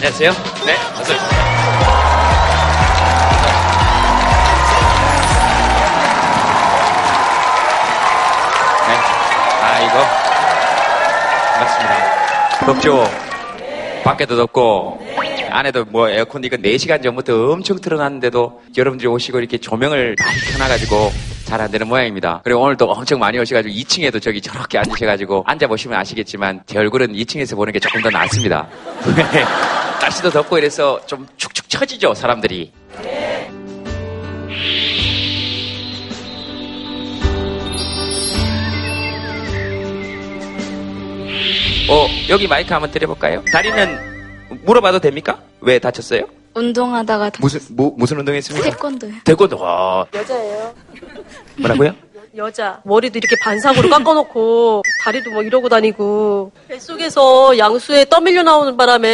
안녕하세요. 네, 어서. 네, 아이고. 반갑습니다. 덥죠? 밖에도 덥고, 안에도 뭐 에어컨 이거 4시간 전부터 엄청 틀어놨는데도 여러분들이 오시고 이렇게 조명을 많이 켜놔가지고 잘 안 되는 모양입니다. 그리고 오늘도 엄청 많이 오셔가지고 2층에도 저기 저렇게 앉으셔가지고 앉아보시면 아시겠지만 제 얼굴은 2층에서 보는 게 조금 더 낫습니다. 날씨도 덥고 이래서 좀 축축 처지죠, 사람들이. 어, 여기 마이크 한번 드려볼까요? 다리는 물어봐도 됩니까? 왜 다쳤어요? 운동하다가 다 무슨, 뭐, 무슨 운동했습니까? 태권도요. 태권도. 와, 여자예요. 뭐라고요? 여자. 머리도 이렇게 반상으로 깎아놓고 다리도 뭐 이러고 다니고 뱃속에서 양수에 떠밀려 나오는 바람에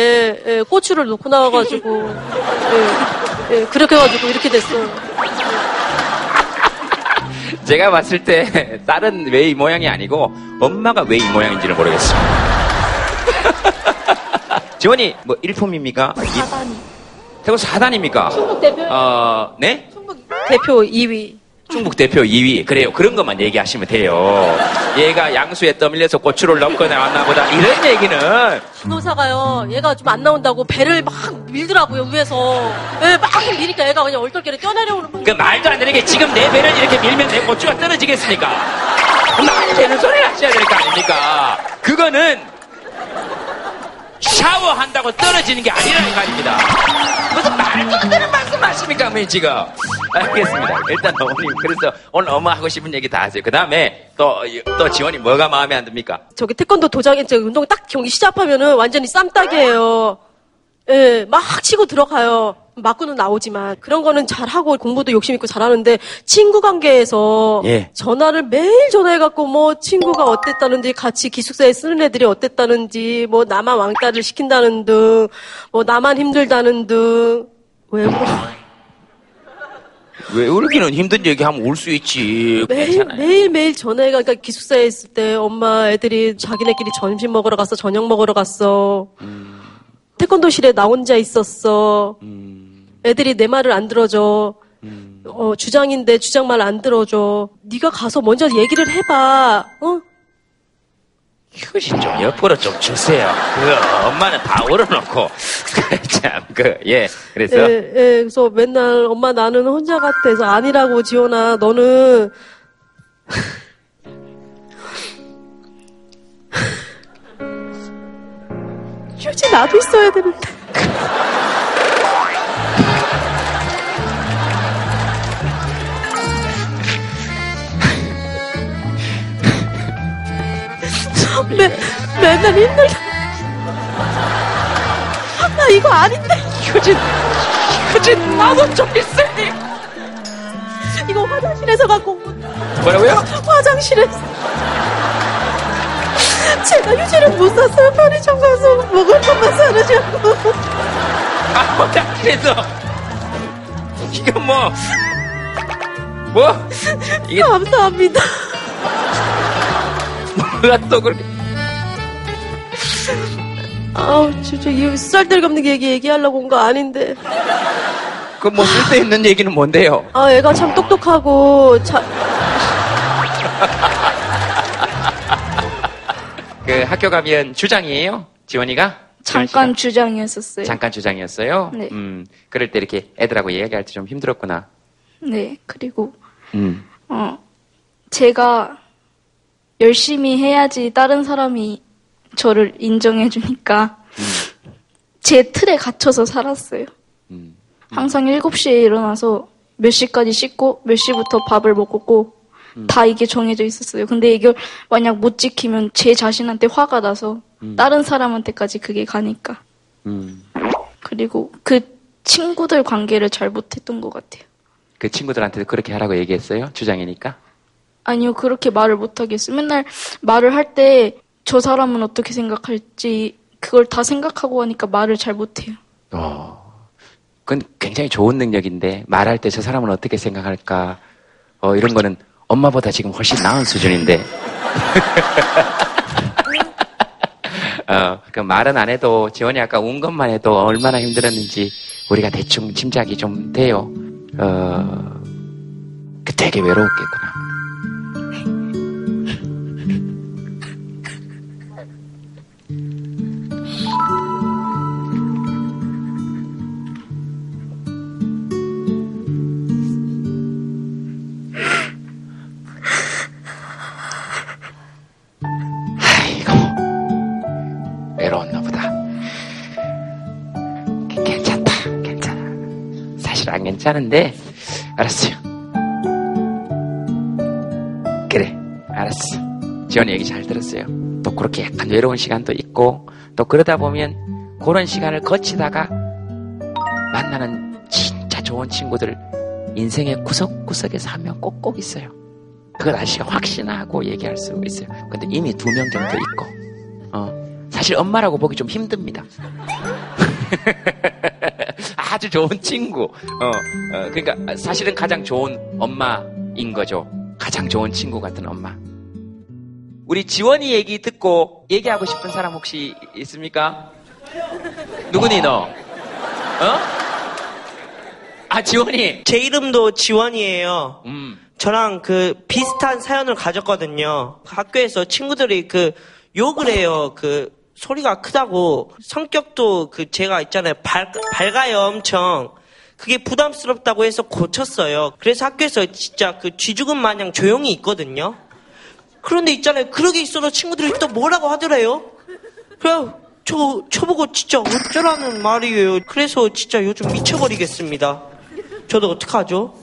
예, 고추를 놓고 나와가지고 예, 예, 그렇게 해가지고 이렇게 됐어요. 제가 봤을 때 딸은 왜 이 모양이 아니고 엄마가 왜 이 모양인지를 모르겠습니다. 지원이 뭐 1폼입니까? 사단이. 태국 4단입니까? 충북 대표 어, 네? 충북 대표 2위. 중국 대표 2위. 그래요. 그런 것만 얘기하시면 돼요. 얘가 양수에 떠밀려서 고추를 넣고 나왔나 보다. 이런 얘기는 신호사가요. 얘가 좀 안 나온다고 배를 막 밀더라고요 위에서. 예, 막 미니까 얘가 그냥 얼떨결에 뛰어내려오는 거예요. 그 말도 안 되는 게 지금 내 배를 이렇게 밀면 내 고추가 떨어지겠습니까? 말이 되는 소리를 하셔야 될 거 아닙니까? 그거는 샤워한다고 떨어지는 게 아니라는 말입니다. 말도 안 되는 말씀 하십니까, 어머니 지금? 알겠습니다. 일단 어머님, 그래서 오늘 엄마 하고 싶은 얘기 다 하세요. 그 다음에 또, 또 지원이 뭐가 마음에 안 듭니까? 저기 태권도 도장에 저 운동 딱 경기 시작하면은 완전히 쌈딱이에요. 예, 막 치고 들어가요. 맞고는 나오지만 그런 거는 잘하고 공부도 욕심 있고 잘하는데 친구 관계에서 예. 전화를 매일 전화해갖고 뭐 친구가 어땠다는지 같이 기숙사에 쓰는 애들이 어땠다는지 뭐 나만 왕따를 시킨다는 등 뭐 나만 힘들다는 등 왜 울어? 왜 울기는 힘든 얘기하면 울 수 있지. 매일. 매일 매일 전화해가 그러니까 기숙사에 있을 때 엄마 애들이 자기네끼리 점심 먹으러 갔어 저녁 먹으러 갔어. 태권도실에 나 혼자 있었어. 애들이 내 말을 안 들어줘. 어, 주장인데 주장 말 안 들어줘. 네가 가서 먼저 얘기를 해봐. 어 휴신 좀 옆으로 좀 주세요. 그 엄마는 다 얼어놓고. 참 그 예. 그래서? 예, 예, 그래서 맨날 엄마 나는 혼자 같아서 아니라고 지원아 너는. 휴지 나도 있어야 되는데 매, 맨날 힘들다. 나 이거 아닌데? 휴진 휴진 나도 좀 있으니. 이거 화장실에서 갖고 온 뭐라고요? 화장실에서. 제가 휴지를 못 샀어요. 편의점 가서 먹을 것만 사느냐고. 아 화장실에서. 이거 뭐 뭐? 이게 감사합니다. 뭐가 또 그렇게 아우 진짜 이 쌀데리 없는 얘기 얘기하려고 온 거 아닌데 그 뭐 쓸데있는 얘기는 뭔데요? 아 애가 참 똑똑하고 자, 그 학교 가면 주장이에요? 지원이가? 잠깐 주장이었었어요. 잠깐 주장이었어요? 네. 음 그럴 때 이렇게 애들하고 이야기할 때 좀 힘들었구나 네. 그리고 음 어 제가 열심히 해야지 다른 사람이 저를 인정해 주니까 제 틀에 갇혀서 살았어요. 음. 항상 7시에 일어나서 몇 시까지 씻고 몇 시부터 밥을 먹고 다 이게 정해져 있었어요. 근데 이걸 만약 못 지키면 제 자신한테 화가 나서 다른 사람한테까지 그게 가니까. 음. 그리고 그 친구들 관계를 잘 못했던 것 같아요. 그 친구들한테도 그렇게 하라고 얘기했어요? 주장이니까? 아니요, 그렇게 말을 못하겠어요. 맨날 말을 할 때 저 사람은 어떻게 생각할지 그걸 다 생각하고 하니까 말을 잘 못해요. 어. 그건 굉장히 좋은 능력인데 말할 때 저 사람은 어떻게 생각할까? 어, 이런 거는 엄마보다 지금 훨씬 나은 수준인데. 어, 그 말은 안 해도 지원이 아까 운 것만 해도 얼마나 힘들었는지 우리가 대충 짐작이 좀 돼요. 어, 그 되게 외로웠겠구나. 괜찮은데, 알았어요. 그래, 알았어. 지원이 얘기 잘 들었어요. 또 그렇게 약간 외로운 시간도 있고, 또 그러다 보면 그런 시간을 거치다가 만나는 진짜 좋은 친구들 인생의 구석구석에서 한 명 꼭꼭 있어요. 그걸 아저씨가 확신하고 얘기할 수 있어요. 근데 이미 두 명 정도 있고, 어, 사실 엄마라고 보기 좀 힘듭니다. 아주 좋은 친구. 어, 어, 그러니까 사실은 가장 좋은 엄마인 거죠. 가장 좋은 친구 같은 엄마. 우리 지원이 얘기 듣고 얘기하고 싶은 사람 혹시 있습니까? 누구니 너? 어? 아 지원이. 제 이름도 지원이에요. 음. 저랑 그 비슷한 사연을 가졌거든요. 학교에서 친구들이 그 욕을 해요. 그 소리가 크다고 성격도 그 제가 있잖아요. 밝, 밝아요 엄청. 그게 부담스럽다고 해서 고쳤어요. 그래서 학교에서 진짜 그 쥐죽은 마냥 조용히 있거든요. 그런데 있잖아요. 그러게 있어도 친구들이 또 뭐라고 하더래요. 그래요. 저, 저보고 진짜 어쩌라는 말이에요. 그래서 진짜 요즘 미쳐버리겠습니다. 저도 어떡하죠?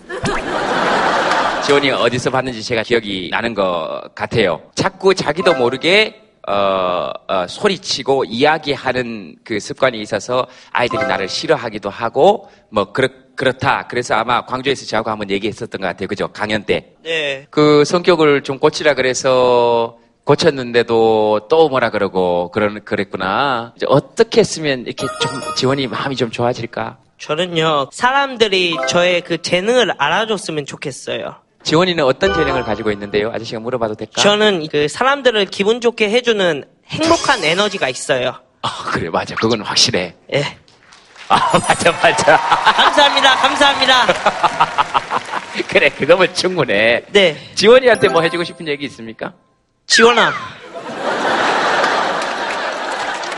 지원이 어디서 봤는지 제가 기억이 나는 것 같아요. 자꾸 자기도 모르게 어, 어, 소리치고 이야기하는 그 습관이 있어서 아이들이 나를 싫어하기도 하고 뭐 그렇, 그렇다. 그래서 아마 광주에서 저하고 한번 얘기했었던 것 같아요. 그죠? 강연 때. 네. 그 성격을 좀 고치라 그래서 고쳤는데도 또 뭐라 그러고 그런 그랬구나. 이제 어떻게 했으면 이렇게 좀 지원이 마음이 좀 좋아질까? 저는요, 사람들이 저의 그 재능을 알아줬으면 좋겠어요. 지원이는 어떤 재능을 가지고 있는데요? 아저씨가 물어봐도 될까? 저는 그 사람들을 기분 좋게 해주는 행복한 에너지가 있어요. 아, 그래, 맞아. 그건 확실해. 예. 아, 맞아, 맞아. 감사합니다, 감사합니다. 그래, 그거면 충분해. 네. 지원이한테 뭐 해주고 싶은 얘기 있습니까? 지원아.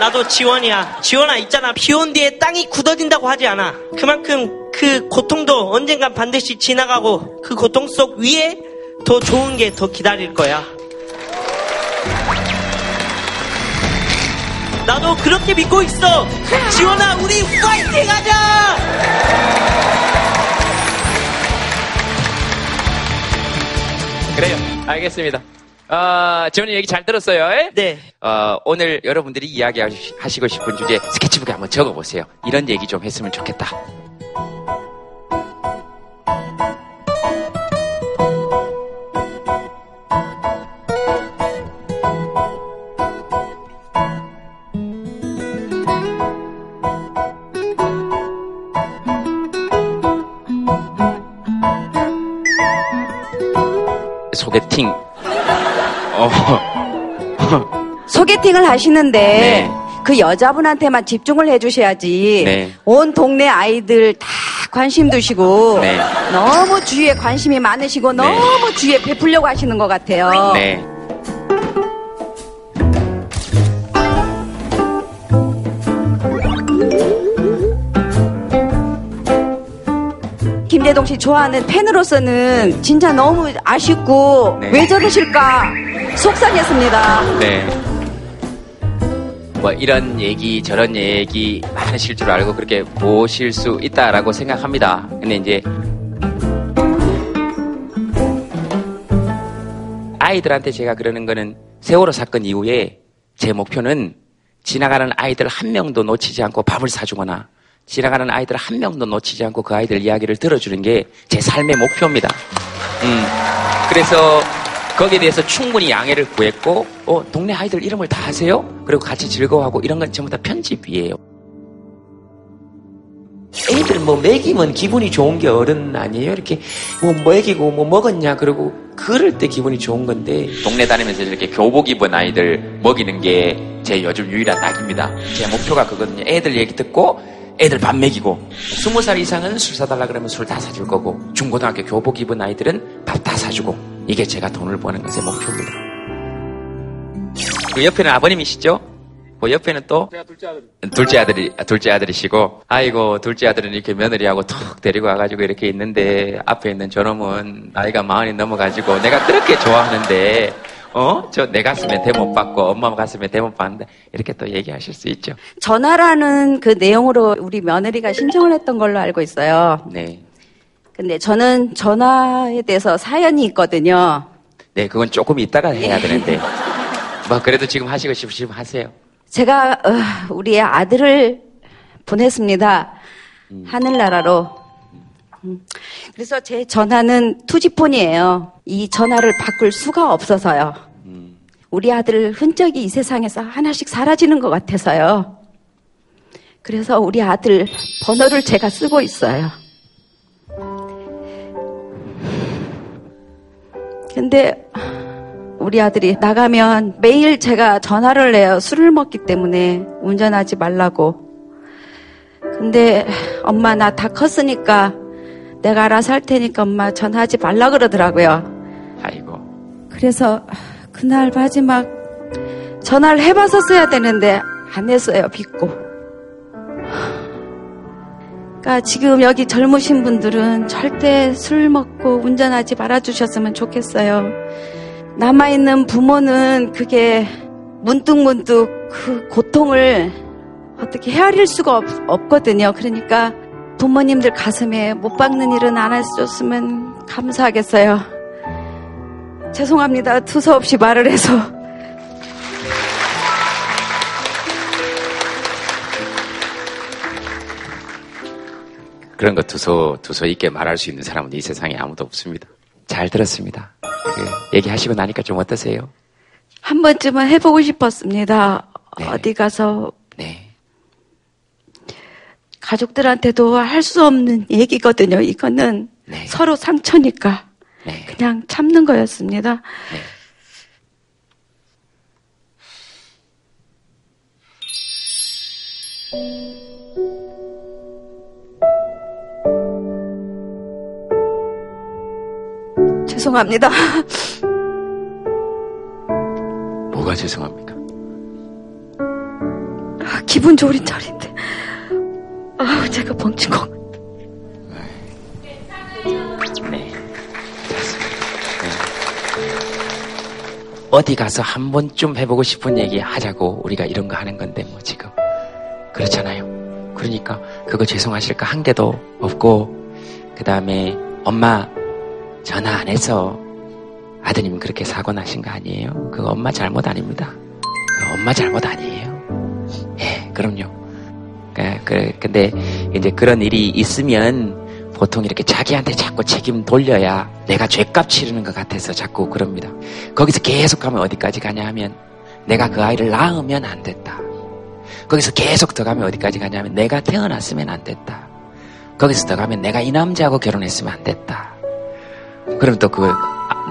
나도 지원이야. 지원아, 있잖아. 비 온 뒤에 땅이 굳어진다고 하지 않아. 그만큼 그 고통도 언젠간 반드시 지나가고 그 고통 속 위에 더 좋은 게 더 기다릴 거야. 나도 그렇게 믿고 있어. 지원아, 우리 파이팅 하자! 그래요. 알겠습니다. 아, 지원이 얘기 잘 들었어요. 에? 네. 어, 오늘 여러분들이 이야기하시고 싶은 주제 스케치북에 한번 적어보세요. 이런 얘기 좀 했으면 좋겠다. 소개팅. 어, 소개팅을 하시는데 네. 그 여자분한테만 집중을 해주셔야지 네. 온 동네 아이들 다 관심 두시고 네. 너무 주위에 관심이 많으시고 너무 주위에 베풀려고 하시는 것 같아요. 네. 김대동 씨 좋아하는 팬으로서는 진짜 너무 아쉽고 네. 왜 저러실까 속상했습니다. 네. 뭐 이런 얘기 저런 얘기 많으실 줄 알고 그렇게 보실 수 있다라고 생각합니다. 근데 이제 아이들한테 제가 그러는 거는 세월호 사건 이후에 제 목표는 지나가는 아이들 한 명도 놓치지 않고 밥을 사주거나 지나가는 아이들 한 명도 놓치지 않고 그 아이들 이야기를 들어주는 게 제 삶의 목표입니다. 음, 그래서 거기에 대해서 충분히 양해를 구했고, 어, 동네 아이들 이름을 다 아세요? 그리고 같이 즐거워하고 이런 건 전부 다 편집이에요. 애들 뭐 먹이면 기분이 좋은 게 어른 아니에요? 이렇게 뭐 먹이고 뭐 먹었냐 그러고 그럴 때 기분이 좋은 건데 동네 다니면서 이렇게 교복 입은 아이들 먹이는 게 제 요즘 유일한 낙입니다. 제 목표가 그거든요. 애들 얘기 듣고 애들 밥 먹이고 스무 살 이상은 술 사달라 그러면 술 다 사줄 거고 중고등학교 교복 입은 아이들은 밥 다 사주고 이게 제가 돈을 버는 것의 목표입니다. 그 옆에는 아버님이시죠? 그 옆에는 또 둘째 아들이 둘째 아들이시고 아이고 둘째 아들은 이렇게 며느리하고 툭 데리고 와가지고 이렇게 있는데 앞에 있는 저놈은 나이가 마흔이 넘어가지고 내가 그렇게 좋아하는데 어? 저 내 가슴에 대못 받고 엄마 가슴에 대못 받는데 이렇게 또 얘기하실 수 있죠. 전화라는 그 내용으로 우리 며느리가 신청을 했던 걸로 알고 있어요. 네. 근데 저는 전화에 대해서 사연이 있거든요. 네, 그건 조금 이따가 해야 되는데. 뭐, 그래도 지금 하시고 싶으시면 하세요. 제가 어, 우리의 아들을 보냈습니다. 하늘나라로. 음. 그래서 제 전화는 투지폰이에요. 이 전화를 바꿀 수가 없어서요. 우리 아들 흔적이 이 세상에서 하나씩 사라지는 것 같아서요. 그래서 우리 아들 번호를 제가 쓰고 있어요. 근데 우리 아들이 나가면 매일 제가 전화를 해요. 술을 먹기 때문에 운전하지 말라고. 근데 엄마 나 다 컸으니까 내가 알아서 할 테니까 엄마 전화하지 말라 그러더라고요. 아이고. 그래서 그날 마지막 전화를 해봤었어야 되는데 안 했어요. 믿고. 그러니까 지금 여기 젊으신 분들은 절대 술 먹고 운전하지 말아주셨으면 좋겠어요. 남아있는 부모는 그게 문득문득 그 고통을 어떻게 헤아릴 수가 없, 없거든요. 그러니까 부모님들 가슴에 못 박는 일은 안 했었으면 감사하겠어요. 죄송합니다. 두서없이 말을 해서. 그런 거 두서, 두서 있게 말할 수 있는 사람은 이 세상에 아무도 없습니다. 잘 들었습니다. 그 얘기하시고 나니까 좀 어떠세요? 한 번쯤은 해보고 싶었습니다. 네. 어디 가서 네. 가족들한테도 할 수 없는 얘기거든요. 이거는 네. 서로 상처니까 네. 그냥 참는 거였습니다. 네. 죄송합니다. 뭐가 죄송합니까? 아, 기분 좋은 자리인데. 아, 제가 벙친 것 같아. 네. 어디 가서 한 번쯤 해보고 싶은 얘기 하자고 우리가 이런 거 하는 건데 뭐 지금 그렇잖아요. 그러니까 그거 죄송하실까 한 개도 없고 그 다음에 엄마 전화 안 해서 아드님 그렇게 사고 나신 거 아니에요? 그거 엄마 잘못 아닙니다. 그거 엄마 잘못 아니에요. 예, 그럼요. 그, 그, 근데 이제 그런 일이 있으면 보통 이렇게 자기한테 자꾸 책임 돌려야 내가 죄값 치르는 것 같아서 자꾸 그럽니다. 거기서 계속 가면 어디까지 가냐 하면 내가 그 아이를 낳으면 안 됐다. 거기서 계속 더 가면 어디까지 가냐면 내가 태어났으면 안 됐다. 거기서 더 가면 내가 이 남자하고 결혼했으면 안 됐다. 그럼 또 그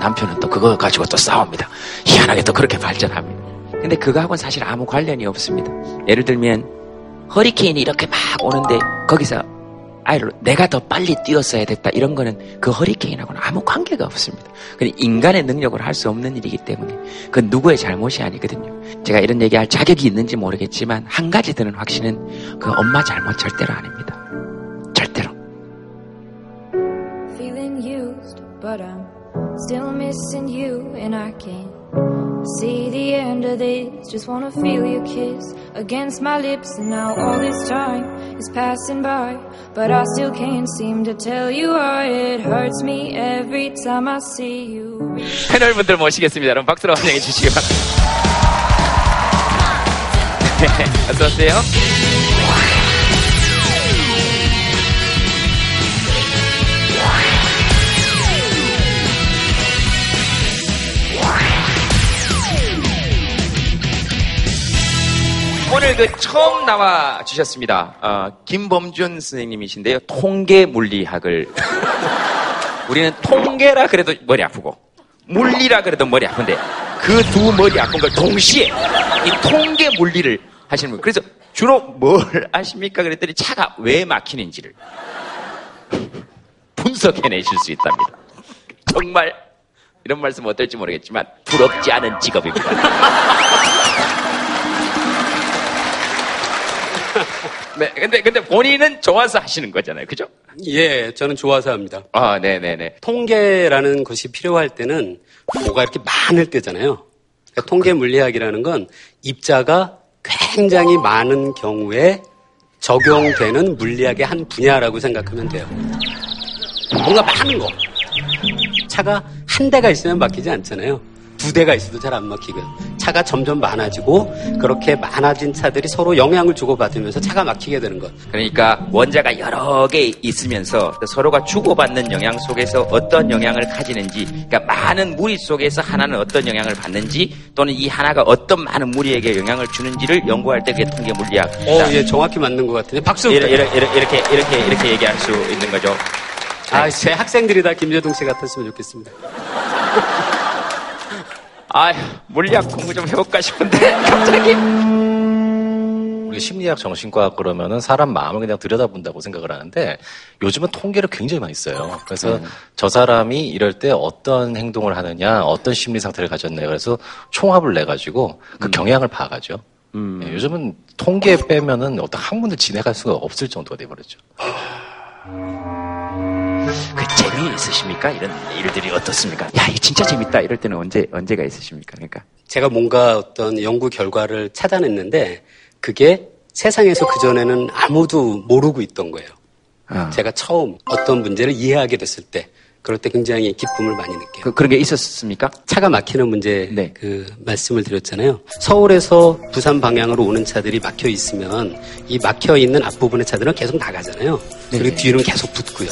남편은 또 그거 가지고 또 싸웁니다. 희한하게 또 그렇게 발전합니다. 근데 그거하고는 사실 아무 관련이 없습니다. 예를 들면 허리케인이 이렇게 막 오는데 거기서 아이를 내가 더 빨리 뛰었어야 됐다 이런 거는 그 허리케인하고는 아무 관계가 없습니다. 인간의 능력으로 할 수 없는 일이기 때문에 그건 누구의 잘못이 아니거든요. 제가 이런 얘기할 자격이 있는지 모르겠지만 한 가지 드는 확신은 그 엄마 잘못 절대로 아닙니다. 절대로. feeling used, but I'm still missing you, and I can't see the end of this. Just wanna feel your kiss against my lips, and now all this time is passing by, but I still can't seem to tell you why it hurts me every time I see you. 패널 분들 모시겠습니다. 여러분 박수로 환영해 주시기 바랍니다. 네, 어서 오세요. 오늘 그 처음 나와 주셨습니다. 어, 김범준 선생님이신데요. 통계 물리학을 우리는 통계라 그래도 머리 아프고 물리라 그래도 머리 아픈데 그 두 머리 아픈 걸 동시에 이 통계 물리를 하시는 분. 그래서 주로 뭘 아십니까? 그랬더니 차가 왜 막히는지를 분석해내실 수 있답니다. 정말 이런 말씀 어떨지 모르겠지만 부럽지 않은 직업입니다. 네, 근데 근데 본인은 좋아서 하시는 거잖아요, 그죠? 예, 저는 좋아서 합니다. 아, 네, 네, 네. 통계라는 것이 필요할 때는 뭐가 이렇게 많을 때잖아요. 그러니까 통계 물리학이라는 건 입자가 굉장히 많은 경우에 적용되는 물리학의 한 분야라고 생각하면 돼요. 뭔가 많은 거. 차가 한 대가 있으면 막히지 않잖아요. 두 대가 있어도 잘 안 막히고요. 차가 점점 많아지고 그렇게 많아진 차들이 서로 영향을 주고받으면서 차가 막히게 되는 것. 그러니까 원자가 여러 개 있으면서 서로가 주고받는 영향 속에서 어떤 영향을 가지는지, 그러니까 많은 무리 속에서 하나는 어떤 영향을 받는지, 또는 이 하나가 어떤 많은 무리에게 영향을 주는지를 연구할 때 그게 통계 물리학. 어, 예, 정확히 맞는 것 같은데 박수. 이렇게, 이렇게, 이렇게, 이렇게, 이렇게 얘기할 수 있는 거죠. 아, 제 학생들이 다 김재동 씨 같았으면 좋겠습니다. 아, 물리학 공부 좀 해볼까 싶은데 갑자기. 우리 심리학 정신과학 그러면은 사람 마음을 그냥 들여다본다고 생각을 하는데 요즘은 통계를 굉장히 많이 써요. 그래서 음. 저 사람이 이럴 때 어떤 행동을 하느냐, 어떤 심리 상태를 가졌네. 그래서 총합을 내 가지고 그 경향을 봐가죠. 음. 예, 요즘은 통계 빼면은 어떤 학문을 진행할 수가 없을 정도가 돼버렸죠. 그 재미 있으십니까? 이런 일들이 어떻습니까? 야, 이거 진짜 재밌다. 이럴 때는 언제 언제가 있으십니까? 그러니까 제가 뭔가 어떤 연구 결과를 찾아냈는데 그게 세상에서 그 전에는 아무도 모르고 있던 거예요. 어. 제가 처음 어떤 문제를 이해하게 됐을 때 그럴 때 굉장히 기쁨을 많이 느껴요. 그, 그런 게 있었습니까? 차가 막히는 문제 네. 그 말씀을 드렸잖아요. 서울에서 부산 방향으로 오는 차들이 막혀 있으면 이 막혀 있는 앞부분의 차들은 계속 나가잖아요. 그리고 뒤로는 계속 붙고요.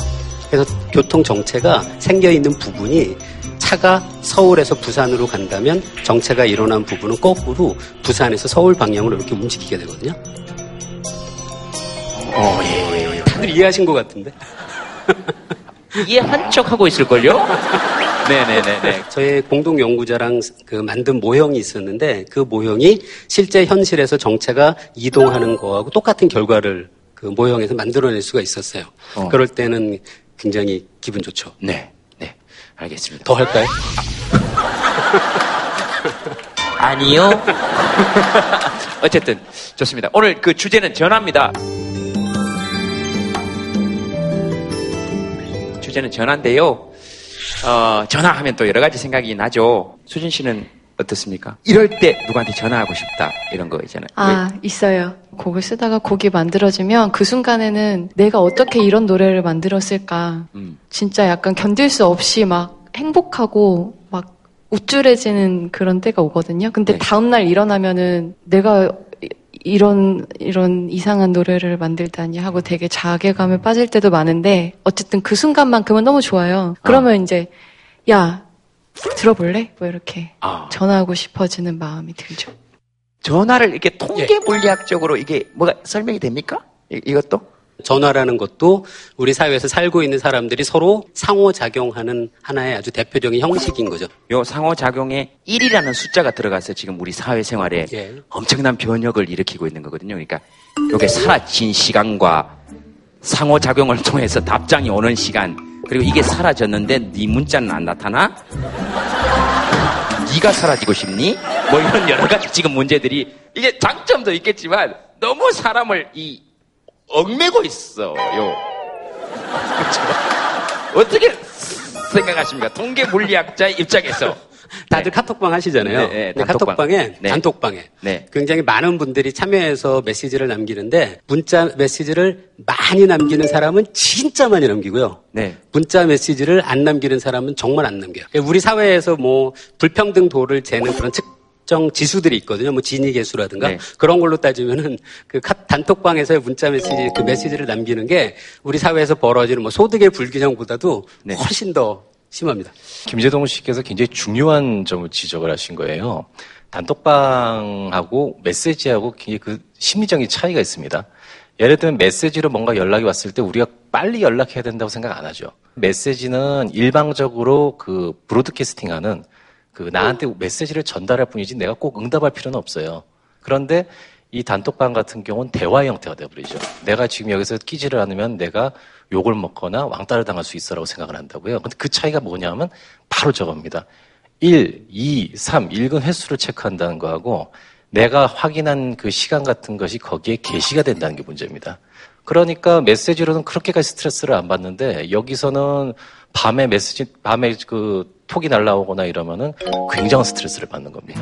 그래서 교통 정체가 생겨 있는 부분이 차가 서울에서 부산으로 간다면 정체가 일어난 부분은 거꾸로 부산에서 서울 방향으로 이렇게 움직이게 되거든요. 어, 예, 예, 예. 다들 이해하신 것 같은데. 이해 한 척 하고 있을걸요? 네네네네. 저희 공동 연구자랑 그 만든 모형이 있었는데 그 모형이 실제 현실에서 정체가 이동하는 거하고 똑같은 결과를 그 모형에서 만들어낼 수가 있었어요. 어. 그럴 때는 굉장히 기분 좋죠. 네, 네. 알겠습니다. 더 할까요? 아니요. 어쨌든 좋습니다. 오늘 그 주제는 전화입니다. 주제는 전화인데요. 어, 전화하면 또 여러 가지 생각이 나죠. 수진 씨는 어떻습니까? 이럴 때 누구한테 전화하고 싶다 이런 거 있잖아요. 아, 있어요. 곡을 쓰다가 곡이 만들어지면 그 순간에는 내가 어떻게 이런 노래를 만들었을까. 음. 진짜 약간 견딜 수 없이 막 행복하고 막 우쭐해지는 그런 때가 오거든요. 근데 네. 다음날 일어나면은 내가 이- 이런, 이런 이상한 노래를 만들다니 하고 되게 자괴감에 빠질 때도 많은데 어쨌든 그 순간만큼은 너무 좋아요. 그러면 이제, 야, 들어볼래? 뭐 이렇게 아. 전화하고 싶어지는 마음이 들죠. 전화를 이렇게 통계 물리학적으로 이게 뭐가 설명이 됩니까? 이, 이것도? 전화라는 것도 우리 사회에서 살고 있는 사람들이 서로 상호작용하는 하나의 아주 대표적인 형식인 거죠. 요 상호작용에 1이라는 숫자가 들어가서 지금 우리 사회생활에 예. 엄청난 변혁을 일으키고 있는 거거든요. 그러니까 요게 사라진 시간과 상호작용을 통해서 답장이 오는 시간 그리고 이게 사라졌는데 네 문자는 안 나타나? 네가 사라지고 싶니? 뭐 이런 여러 가지 지금 문제들이 이게 장점도 있겠지만 너무 사람을 이 얽매고 있어요. 그렇죠? 어떻게 생각하십니까? 통계 물리학자의 입장에서 다들 카톡방 하시잖아요. 네, 네. 카톡방에 네. 단톡방에 네. 굉장히 많은 분들이 참여해서 메시지를 남기는데 문자 메시지를 많이 남기는 사람은 진짜 많이 남기고요. 네. 문자 메시지를 안 남기는 사람은 정말 안 남겨요. 우리 사회에서 뭐 불평등도를 재는 그런 측정 지수들이 있거든요. 뭐 진위 계수라든가 네. 그런 걸로 따지면은 그 카- 단톡방에서의 문자 메시지 그 메시지를 남기는 게 우리 사회에서 벌어지는 뭐 소득의 불균형보다도 네. 훨씬 더 심합니다. 김재동 씨께서 굉장히 중요한 점을 지적을 하신 거예요. 단톡방하고 메시지하고 굉장히 그 심리적인 차이가 있습니다. 예를 들면 메시지로 뭔가 연락이 왔을 때 우리가 빨리 연락해야 된다고 생각 안 하죠. 메시지는 일방적으로 그 브로드캐스팅하는 그 나한테 메시지를 전달할 뿐이지 내가 꼭 응답할 필요는 없어요. 그런데 이 단톡방 같은 경우는 대화 형태가 되어버리죠. 내가 지금 여기서 끼지를 않으면 내가 욕을 먹거나 왕따를 당할 수 있어라고 생각을 한다고요. 근데 그 차이가 뭐냐면 바로 저겁니다. 1, 2, 3 읽은 횟수를 체크한다는 거하고 내가 확인한 그 시간 같은 것이 거기에 게시가 된다는 게 문제입니다. 그러니까 메시지로는 그렇게까지 스트레스를 안 받는데 여기서는 밤에 메시지 밤에 그 톡이 날라오거나 이러면은 굉장한 스트레스를 받는 겁니다.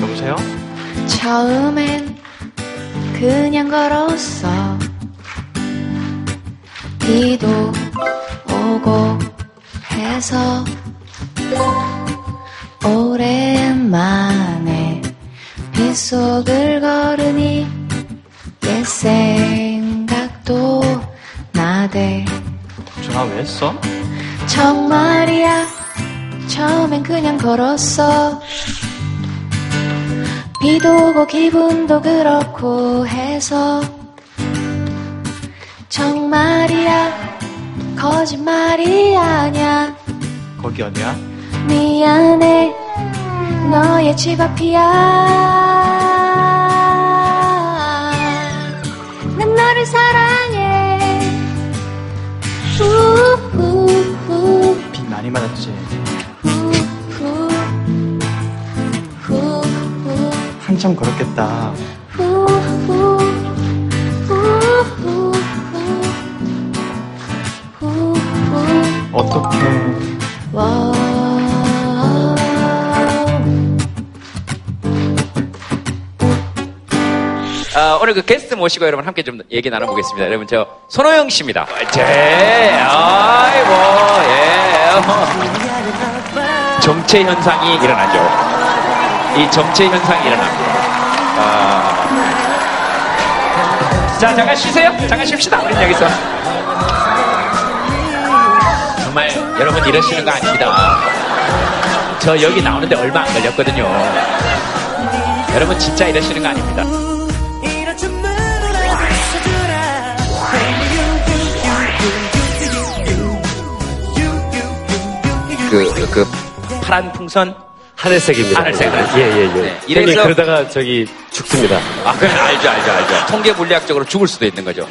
여보세요? 처음엔 그냥 걸었어. 비도 오고 해서 오랜만에 빗속을 걸으니 옛 생각도 나대. 전화 왜 했어? 정말이야. 처음엔 그냥 걸었어 비도 오고 기분도 그렇고 해서 정말이야 거짓말이 아냐 거기 어디야? 미안해 너의 집 앞이야 난 너를 사랑해 우우우 비 많이 맞았지. 한참 걸었겠다. 어떻게? 아, 오늘 그 게스트 모시고 여러분 함께 좀 얘기 나눠보겠습니다. 여러분 저 손호영 씨입니다. 제 아이고 예. 정체 현상이 일어나죠. 이 정체 현상이 일어납니다. 아. 자 잠깐 쉬세요. 잠깐 쉽시다. 우리 여기서 정말 여러분 이러시는 거 아닙니다. 저 여기 나오는데 얼마 안 걸렸거든요. 여러분 진짜 이러시는 거 아닙니다. 그, 그, 그 파란 풍선 하늘색입니다. 하늘색. 예, 예, 예. 네, 형님 이래서- 그러다가 저기 죽습니다. 아, 그래, 알죠, 알죠, 알죠. 통계 물리학적으로 죽을 수도 있는 거죠.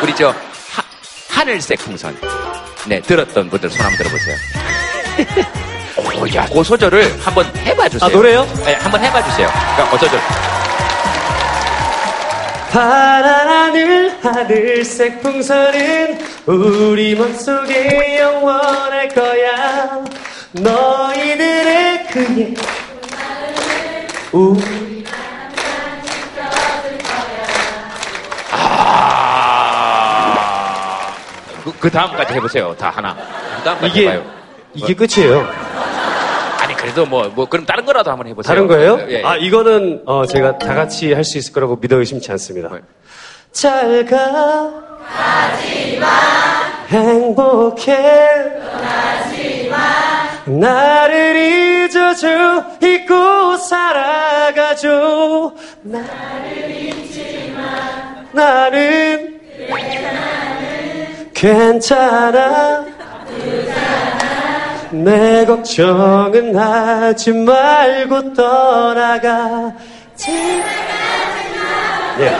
우리 저, 하, 하늘색 풍선. 네, 들었던 분들 손 한번 들어보세요. 오, 야, 그 소절을 한번 해봐 주세요. 아, 노래요? 네, 한번 해봐 주세요. 그러니까 그 소절. 파란 하늘 하늘색 풍선은 우리 맘속에 영원할 거야 너희들의 그게 우 아, 그, 그 다음까지 해보세요. 다 하나. 그 다음까지 이게 해봐요. 이게 끝이에요. 아니, 그래도 뭐, 뭐, 그럼 다른 거라도 한번 해보세요. 다른 거예요? 예, 예. 아 이거는 어, 제가 다 같이 할 수 있을 거라고 믿어 의심치 않습니다. 네. 잘가 행복해 나 를 잊어줘 잊고 살아가줘 나를 잊지마 나는 괜찮아 내 걱정은 하지 말고 떠나가 예.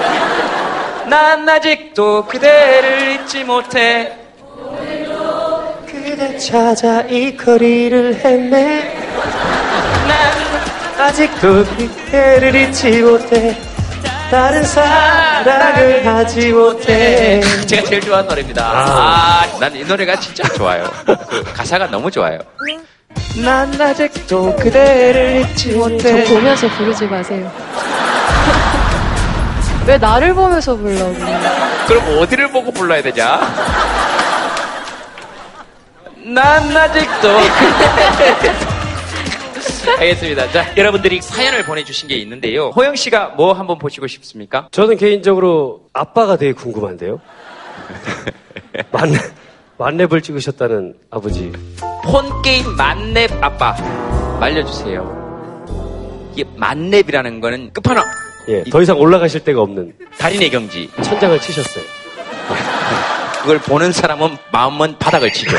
난 아직도 그대를 잊지 못해. 그대 찾아 이 거리를 헤매 난 아직도 그대를 잊지 못해 다른 사랑을 하지 못해 제가 제일 좋아하는 노래입니다. 아. 아, 난이 노래가 진짜 좋아요. 그 가사가 너무 좋아요. 난 아직도 그대를 잊지 저 못해. 보면서 부르지 마세요. 왜 나를 보면서 불러? 그럼 어디를 보고 불러야 되냐? 난 아직도 알겠습니다. 자, 여러분들이 사연을 보내주신 게 있는데요. 호영 씨가 뭐 한번 보시고 싶습니까? 저는 개인적으로 아빠가 되게 궁금한데요 만나, 만렙을 찍으셨다는 아버지. 폰 게임 만렙 아빠 말려주세요. 이게 만렙이라는 거는 끝판왕 예, 더 이상 올라가실 데가 없는 달인의 경지. 천장을 치셨어요. 그걸 보는 사람은 마음은 바닥을 치죠.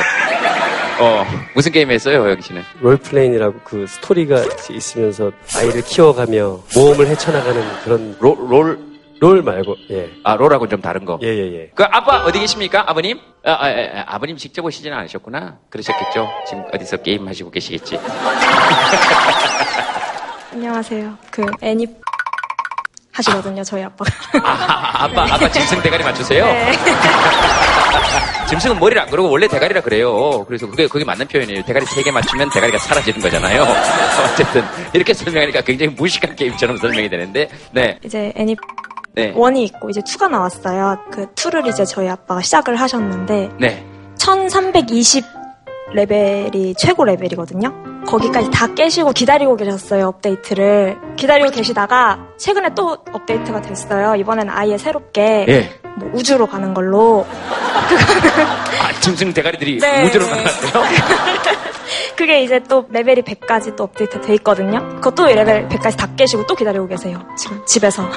어 무슨 게임 했어요, 여기 씨는? 롤플레잉이라고 그 스토리가 있으면서 아이를 키워가며 모험을 헤쳐나가는 그런 롤, 롤, 롤 말고 예. 아, 롤하고 좀 다른 거. 예, 예, 예. 그 아빠 어디 계십니까? 아버님? 아, 아, 아, 아버님 직접 오시지는 않으셨구나. 그러셨겠죠? 지금 어디서 게임 하시고 계시겠지. 안녕하세요. 그 애니 하시거든요, 저희 아빠가. 아, 아빠, 아빠 짐승 대가리 맞추세요? 네. 짐승은 머리를 안 그러고 원래 대가리라 그래요. 그래서 그게, 그게 맞는 표현이에요. 대가리 세 개 맞추면 대가리가 사라지는 거잖아요. 어쨌든, 이렇게 설명하니까 굉장히 무식한 게임처럼 설명이 되는데, 네. 이제 애니 네. 원이 있고 이제 2가 나왔어요. 그 2를 이제 저희 아빠가 시작을 하셨는데 네. 1320 레벨이 최고 레벨이거든요. 거기까지 다 깨시고 기다리고 계셨어요, 업데이트를. 기다리고 계시다가 최근에 또 업데이트가 됐어요. 이번엔 아예 새롭게 예. 뭐 우주로 가는 걸로. 아, 짐승 대가리들이 네. 우주로 나갔어요? 그게 이제 또 레벨이 100까지 또 업데이트 돼 있거든요. 그것도 레벨 100까지 다 깨시고 또 기다리고 계세요. 지금 집에서.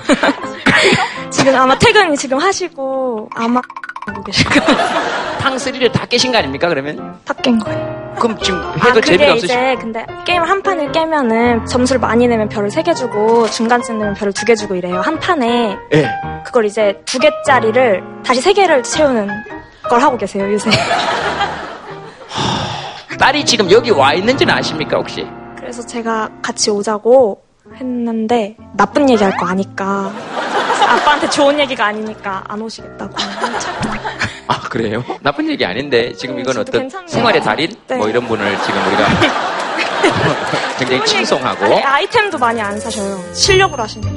지금 아마 퇴근 지금 하시고 아마 하고 계실 거예요. 탕3를 다 깨신 거 아닙니까, 그러면? 다 깬 거예요. 그럼 지금 아, 해도 그게 재미가 없으시 이제 근데 게임 한 판을 깨면은 점수를 많이 내면 별을 3개 주고 중간쯤 되면 별을 2개 주고 이래요. 한 판에 예. 그걸 이제 2개짜리를 다시 3개를 채우는 걸 하고 계세요, 요새. 딸이 지금 여기 와 있는지는 아십니까, 혹시? 그래서 제가 같이 오자고 했는데 나쁜 얘기 할 거 아니까 아빠한테 좋은 얘기가 아니니까 안 오시겠다고 아, 그래요? 나쁜 얘기 아닌데, 지금 이건 진짜 어떤 괜찮네요. 생활의 달인? 네. 뭐 이런 분을 지금 우리가 굉장히 칭송하고. 아니, 아이템도 많이 안 사셔요. 실력으로 하시는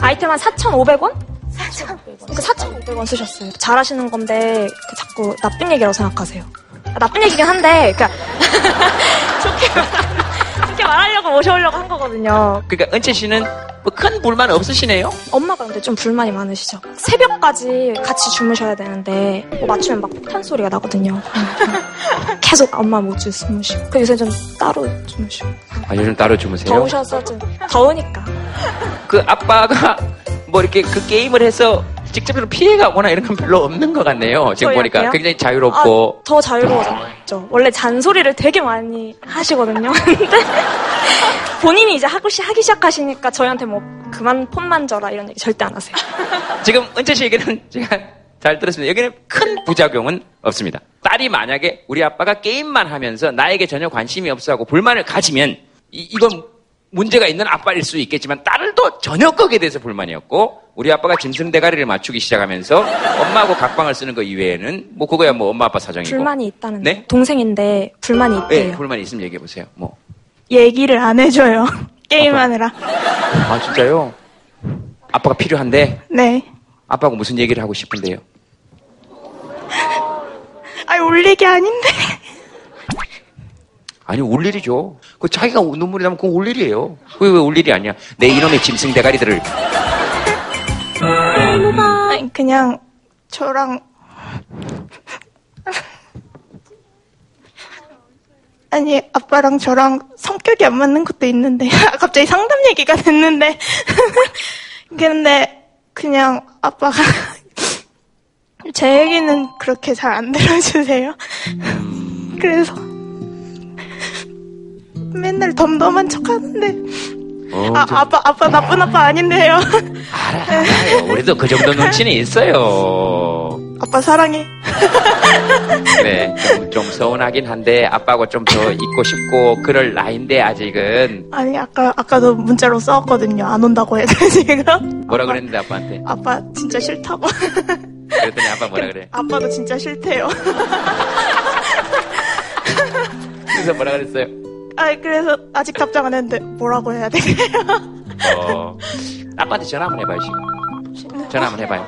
아이템 한 4,500원? 4,500원. 그러니까 4,500원 쓰셨어요. 잘하시는 건데 그 자꾸 나쁜 얘기라고 생각하세요. 아, 나쁜 얘기긴 한데 그러니까 좋게, 말- 좋게 말하려고 모셔오려고 한 거거든요. 그러니까 은채 씨는 뭐 큰 불만 없으시네요? 엄마가 근데 좀 불만이 많으시죠. 새벽까지 같이 주무셔야 되는데 뭐 맞추면 막 폭탄 소리가 나거든요. 계속 엄마 못 주무시고. 그 요새 좀 따로 주무시고. 아, 요즘 따로 주무세요? 더우셔서 좀 더우니까. 그 아빠가 뭐 이렇게 그 게임을 해서 직접적으로 피해가거나 이런 건 별로 없는 것 같네요. 지금 보니까 저희한테요? 굉장히 자유롭고. 아, 더 자유로워졌죠. 원래 잔소리를 되게 많이 하시거든요. 근데 본인이 이제 하고 시- 하기 시작하시니까 저희한테 뭐 그만 폰 만져라 이런 얘기 절대 안 하세요. 지금 은채 씨 얘기는 제가 잘 들었습니다. 여기는 큰 부작용은 없습니다. 딸이 만약에 우리 아빠가 게임만 하면서 나에게 전혀 관심이 없어 하고 불만을 가지면 이, 이건 문제가 있는 아빠일 수 있겠지만 또 전혀 거기에 대해서 불만이 없고 우리 아빠가 짐승 대가리를 맞추기 시작하면서 엄마하고 각방을 쓰는 거 이외에는 뭐 그거야 뭐 엄마 아빠 사정이고 불만이 있다는 네? 동생인데 불만이 있대요. 네, 불만이 있으면 얘기해 보세요. 뭐. 얘기를 안 해줘요. 게임하느라. 아 진짜요? 아빠가 필요한데 네. 아빠하고 무슨 얘기를 하고 싶은데요? 아니, 올 얘기 아닌데. 아니 울 일이죠. 그 자기가 눈물이 나면 그건 울 일이에요. 그게 왜울 일이 아니야? 내 이놈의 짐승 대가리들을 아니, 그냥 저랑 아니 아빠랑 저랑 성격이 안 맞는 것도 있는데 갑자기 상담 얘기가 됐는데 근데 그냥 아빠가 제 얘기는 그렇게 잘 안 들어주세요. 그래서 맨날 덤덤한 척 하는데 어, 아, 좀 아빠 아빠 나쁜 아빠 아닌데요. 알아요. 우리도 그 정도 눈치는 있어요. 아빠 사랑해. 네, 좀, 좀 서운하긴 한데 아빠하고 좀 더 있고 싶고 그럴 나이인데 아직은 아니 아까 아까도 문자로 써왔거든요. 안 온다고 해가지고 뭐라 그랬는데 아빠한테 아빠 진짜 싫다고. 그랬더니 아빠 뭐라 그래? 아빠도 진짜 싫대요. 그래서 뭐라 그랬어요? 아 그래서 아직 답장 안 했는데 뭐라고 해야 돼요? 어, 아빠한테 전화 한번 해봐요 지금. 전화 한번 해봐요.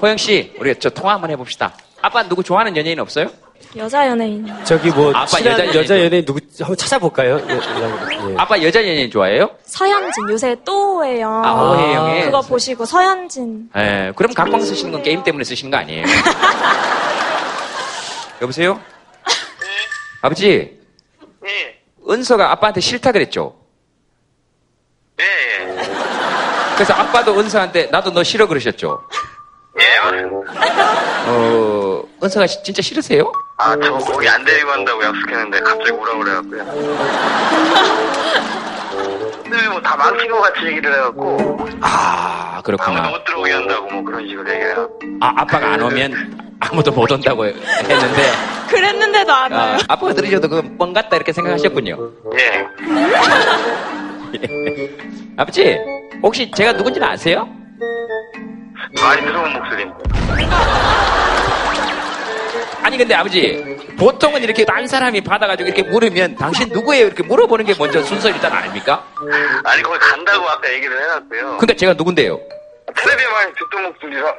호영 씨, 우리 저 통화 한번 해봅시다. 아빠 누구 좋아하는 연예인 없어요? 여자 연예인. 저기 뭐 아빠 친한 여자 여자, 연예인 연예인 누구 한번 찾아볼까요? 예, 예. 아빠 여자 연예인 좋아해요? 서현진 요새 또예요. 아, 오해영의? 그거 보시고 서현진. 예, 그럼 각방 쓰시는 건 게임 때문에 쓰시는 거 아니에요? 여보세요? 아버지. 예. 은서가 아빠한테 싫다 그랬죠? 예, 예. 그래서 아빠도 은서한테 나도 너 싫어 그러셨죠? 예. 어, 은서가 시- 진짜 싫으세요? 아, 저 거기 안 데리고 간다고 약속했는데 갑자기 오라고 그래갖고요. 근데 뭐다 망치고 같이 얘기를 해갖고 아, 그렇구나. 아무도 못 들어오게 한다고 뭐 그런 식으로 얘기를 해갖고 아, 아빠가 안 오면 아무도 못 온다고 했는데, 그랬는데도 안 와요. 아, 아빠가 들으셔도 그건 뻥 같다 이렇게 생각하셨군요. 예. 아버지, 혹시 제가 누군지는 아세요? 많이 들어온 목소리입니다. 아니, 근데 아버지, 보통은 이렇게 딴 사람이 받아가지고 이렇게 물으면 당신 누구예요? 이렇게 물어보는 게 먼저 순서 일단 아닙니까? 아니 거기 간다고 아까 얘기를 해놨고요. 근데 제가 누군데요? 텔레비에 많이 듣던 목소리라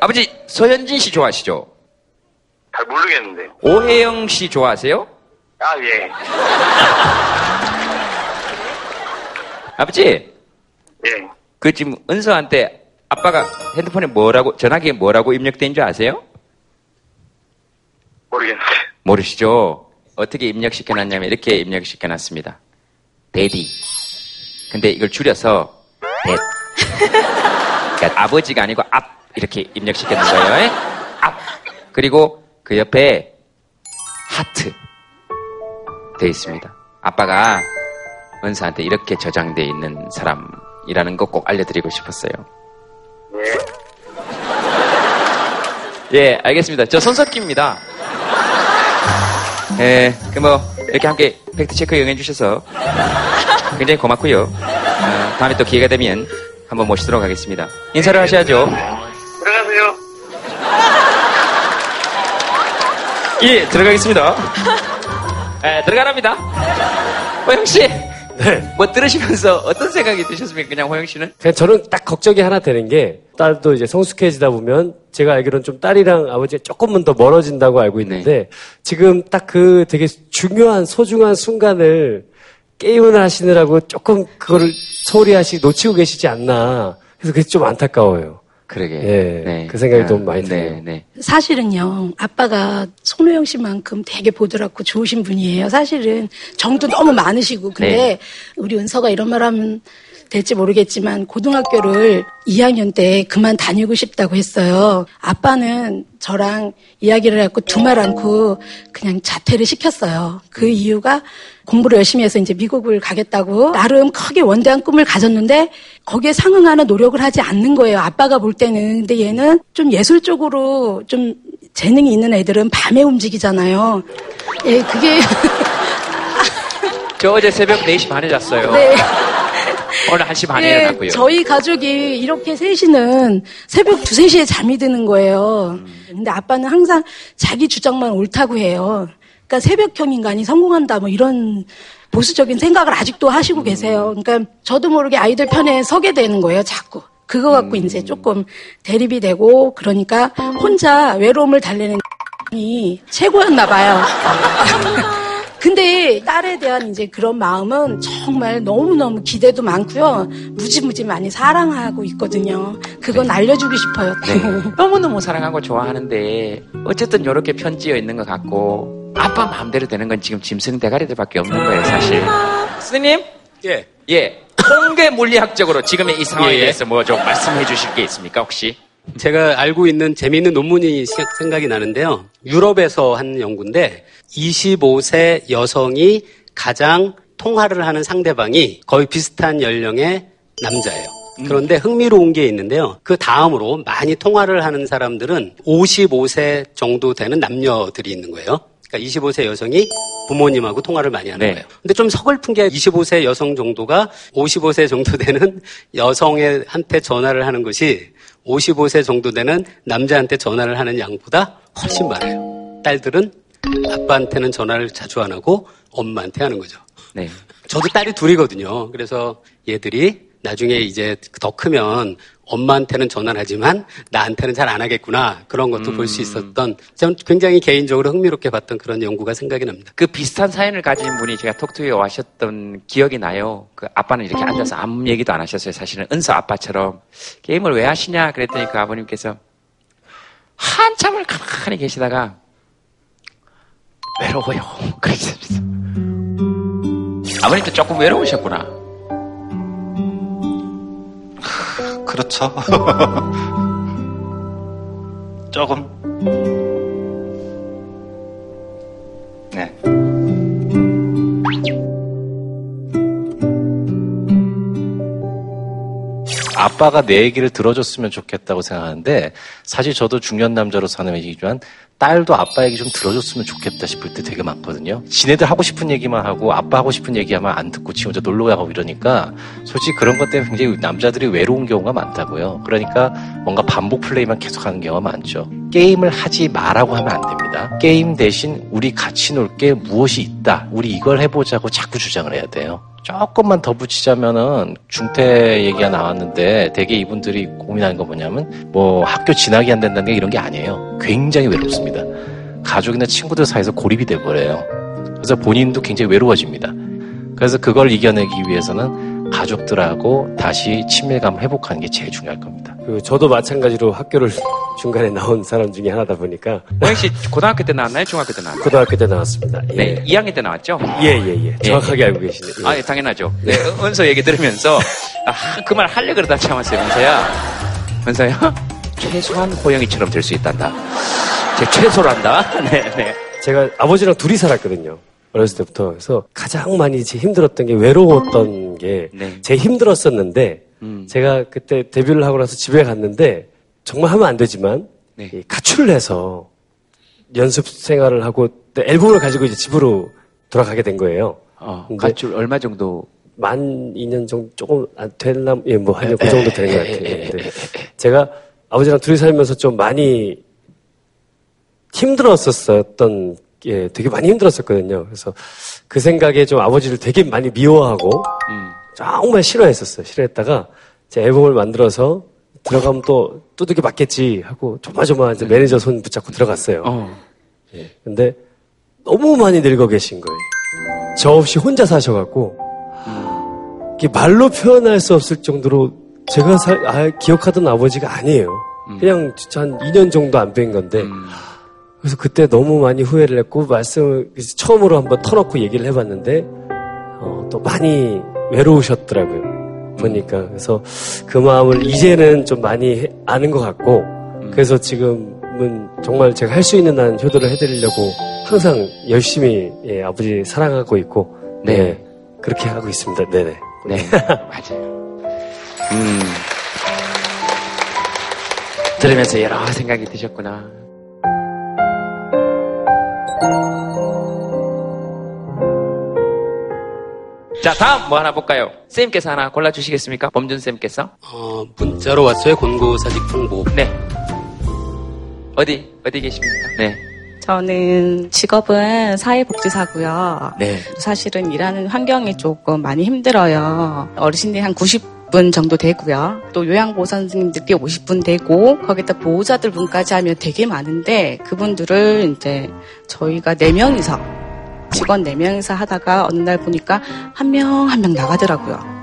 아버지, 서현진 씨 좋아하시죠? 잘 모르겠는데. 오혜영 씨 좋아하세요? 아 예. 아버지, 예. 그 지금 은서한테 아빠가 핸드폰에 뭐라고, 전화기에 뭐라고 입력된 줄 아세요? 모르겠는데. 모르시죠? 어떻게 입력시켜놨냐면 이렇게 입력시켜놨습니다. 데디. 근데 이걸 줄여서 뎃. 그러니까 아버지가 아니고 앞 이렇게 입력시켰는 거예요. 에? 앞. 그리고 그 옆에 하트 돼 있습니다. 아빠가 은서한테 이렇게 저장돼 있는 사람이라는 거 꼭 알려드리고 싶었어요. 예, 알겠습니다. 저 손석기입니다. 예, 그 뭐, 이렇게 함께 팩트체크 응해주셔서 굉장히 고맙고요. 어, 다음에 또 기회가 되면 한번 모시도록 하겠습니다. 인사를 하셔야죠. 예, 들어가겠습니다. 예, 들어가랍니다. 호영 씨, 뭐 들으시면서 어떤 생각이 드셨습니까? 그냥 호영 씨는? 그냥 저는 딱 걱정이 하나 되는 게 딸도 이제 성숙해지다 보면 제가 알기로는 좀 딸이랑 아버지가 조금은 더 멀어진다고 알고 있는데 지금 딱 그 되게 중요한 소중한 순간을 게임을 하시느라고 조금 그거를 소홀히 하시 놓치고 계시지 않나 그래서 그게 좀 안타까워요. 그러게. 예, 그 생각이 좀 많이 들어요. 네. 사실은요, 아빠가 손호영 씨만큼 되게 보드랍고 좋으신 분이에요. 사실은 정도 너무 많으시고, 근데 네. 우리 은서가 이런 말 하면 될지 모르겠지만, 고등학교를 2학년 때 그만 다니고 싶다고 했어요. 아빠는 저랑 이야기를 해갖고 두말 않고 그냥 자퇴를 시켰어요. 그 이유가 공부를 열심히 해서 이제 미국을 가겠다고 나름 크게 원대한 꿈을 가졌는데 거기에 상응하는 노력을 하지 않는 거예요. 아빠가 볼 때는. 근데 얘는 좀 예술적으로 좀 재능이 있는 애들은 밤에 움직이잖아요. 예, 그게 저 어제 새벽 4시 반에 잤어요. 네. 오늘 1시 반에 예, 일어났고요. 저희 가족이 이렇게 셋이는 새벽 두세 시에 잠이 드는 거예요. 근데 아빠는 항상 자기 주장만 옳다고 해요. 그러니까 새벽형 인간이 성공한다 뭐 이런 보수적인 생각을 아직도 하시고 계세요. 그러니까 저도 모르게 아이들 편에 서게 되는 거예요, 자꾸. 그거 갖고 이제 조금 대립이 되고 그러니까 혼자 외로움을 달래는 이 최고였나 봐요. 근데 딸에 대한 이제 그런 마음은 정말 너무너무 기대도 많고요. 무지무지 많이 사랑하고 있거든요. 그건 알려주고 싶어요. 네. 너무너무 사랑하고 좋아하는데 어쨌든 이렇게 편지어 있는 것 같고 아빠 마음대로 되는 건 지금 짐승 대가리들밖에 없는 거예요 사실 스님 예. 예 통계 물리학적으로 지금의 이 상황에 예. 대해서 뭐 좀 말씀해 주실 게 있습니까 혹시 제가 알고 있는 재미있는 논문이 시- 생각이 나는데요. 유럽에서 한 연구인데 25세 여성이 가장 통화를 하는 상대방이 거의 비슷한 연령의 남자예요. 그런데 흥미로운 게 있는데요. 그 다음으로 많이 통화를 하는 사람들은 55세 정도 되는 남녀들이 있는 거예요. 그러니까 25세 여성이 부모님하고 통화를 많이 하는 거예요. 근데 좀 서글픈 게 25세 여성 정도가 55세 정도 되는 여성한테 전화를 하는 것이 55세 정도 되는 남자한테 전화를 하는 양보다 훨씬 많아요. 딸들은 아빠한테는 전화를 자주 안 하고 엄마한테 하는 거죠. 네. 저도 딸이 둘이거든요. 그래서 얘들이 나중에 이제 더 크면 엄마한테는 전화를 하지만 나한테는 잘 안 하겠구나. 그런 것도 볼수 있었던 좀 굉장히 개인적으로 흥미롭게 봤던 그런 연구가 생각이 납니다. 그 비슷한 사연을 가진 분이 제가 톡투에 와셨던 기억이 나요. 그 아빠는 이렇게 앉아서 아무 얘기도 안 하셨어요. 사실은 은서 아빠처럼 게임을 왜 하시냐 그랬더니 그 아버님께서 한참을 가만히 계시다가 외로워요. 그러셨어요. 아버님도 조금 외로우셨구나. 그렇죠. 조금. 네. 아빠가 내 얘기를 들어줬으면 좋겠다고 생각하는데 사실 저도 중년 남자로 사는 얘기지만 딸도 아빠 얘기 좀 들어줬으면 좋겠다 싶을 때 되게 많거든요. 지네들 하고 싶은 얘기만 하고 아빠 하고 싶은 얘기하면 안 듣고 지 혼자 놀러 가고 이러니까 솔직히 그런 것 때문에 굉장히 남자들이 외로운 경우가 많다고요. 그러니까 뭔가 반복 플레이만 계속하는 경우가 많죠. 게임을 하지 마라고 하면 안 됩니다. 게임 대신 우리 같이 놀 게 무엇이 있다. 우리 이걸 해보자고 자꾸 주장을 해야 돼요. 조금만 더 붙이자면은 중퇴 얘기가 나왔는데 대개 이분들이 고민하는 거 뭐냐면 뭐 학교 진학이 안 된다는 게 이런 게 아니에요. 굉장히 외롭습니다. 가족이나 친구들 사이에서 고립이 돼버려요. 그래서 본인도 굉장히 외로워집니다. 그래서 그걸 이겨내기 위해서는 가족들하고 다시 친밀감을 회복하는 게 제일 중요할 겁니다. 그 저도 마찬가지로 학교를 중간에 나온 사람 중에 하나다 보니까 모영 씨 고등학교 때 나왔나요? 중학교 때 나왔나요? 고등학교 때 나왔습니다. 예. 네, 2학년 때 나왔죠? 예, 예, 예. 정확하게 알고 계시네요. 예. 아, 예, 당연하죠. 네, 은서 얘기 들으면서 아, 그 말 하려 그러다 참았어요, 은서야. 은서야, 최소한 호영이처럼 될 수 있단다. 제 최소로 한다. 네, 네. 제가 아버지랑 둘이 살았거든요. 어렸을 때부터. 그래서 가장 많이 제 힘들었던 게 외로웠던 게 제 힘들었었는데 제가 그때 데뷔를 하고 나서 집에 갔는데 정말 하면 안 되지만 이 가출을 해서 연습 생활을 하고 또 앨범을 가지고 이제 집으로 돌아가게 된 거예요. 어, 가출 얼마 정도? 만 2년 정도 조금 안 됐나 예, 뭐 한 그 정도 되는 것 같아요. 근데 제가 아버지랑 둘이 살면서 좀 많이 힘들었었던 게 되게 많이 힘들었었거든요. 그래서 그 생각에 좀 아버지를 되게 많이 미워하고 정말 싫어했었어요. 싫어했다가 제 앨범을 만들어서 들어가면 또 두들겨 맞겠지 하고 조마조마 이제 매니저 손 붙잡고 들어갔어요. 예. 근데 너무 많이 늙어 계신 거예요. 저 없이 혼자 사셔갖고 이게 말로 표현할 수 없을 정도로 제가 살, 아, 기억하던 아버지가 아니에요. 그냥 진짜 한 2년 정도 안뵌 건데 그래서 그때 너무 많이 후회를 했고 말씀을 처음으로 한번 터놓고 얘기를 해봤는데 어, 또 많이 외로우셨더라고요. 보니까 그래서 그 마음을 이제는 좀 많이 해- 아는 것 같고 그래서 지금은 정말 제가 할 수 있는 한 효도를 해드리려고 항상 열심히 예, 아버지 사랑하고 있고 네. 그렇게 하고 있습니다. 네네. 네, 맞아요. 음. 들으면서 여러 생각이 드셨구나. 자, 다음 뭐 하나 볼까요? 쌤께서 하나 골라주시겠습니까? 범준 쌤께서? 어, 문자로 왔어요. 권고사직 통보. 네. 어디, 어디 계십니까? 네. 저는 직업은 사회복지사고요. 네. 사실은 일하는 환경이 조금 많이 힘들어요. 어르신들이 한 90 분 정도 되고요. 또 요양보호 선생님들이 50분 되고 거기다 보호자들 분까지 하면 되게 많은데 그분들을 이제 저희가 4명이서 직원 4명이서 하다가 어느 날 보니까 한 명 한명 나가더라고요.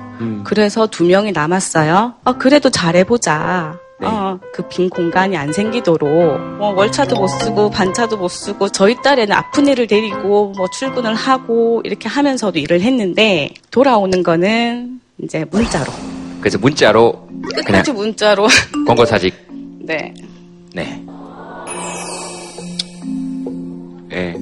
그래서 두 명이 남았어요. 어, 그래도 잘해보자. 어, 그 빈 공간이 안 생기도록 뭐 월차도 못 쓰고 반차도 못 쓰고 저희 딸에는 아픈 애를 데리고 뭐 출근을 하고 이렇게 하면서도 일을 했는데 돌아오는 거는 이제 문자로 그래서 문자로 그냥 끝까지 문자로 권고 사직. 네 네. 네.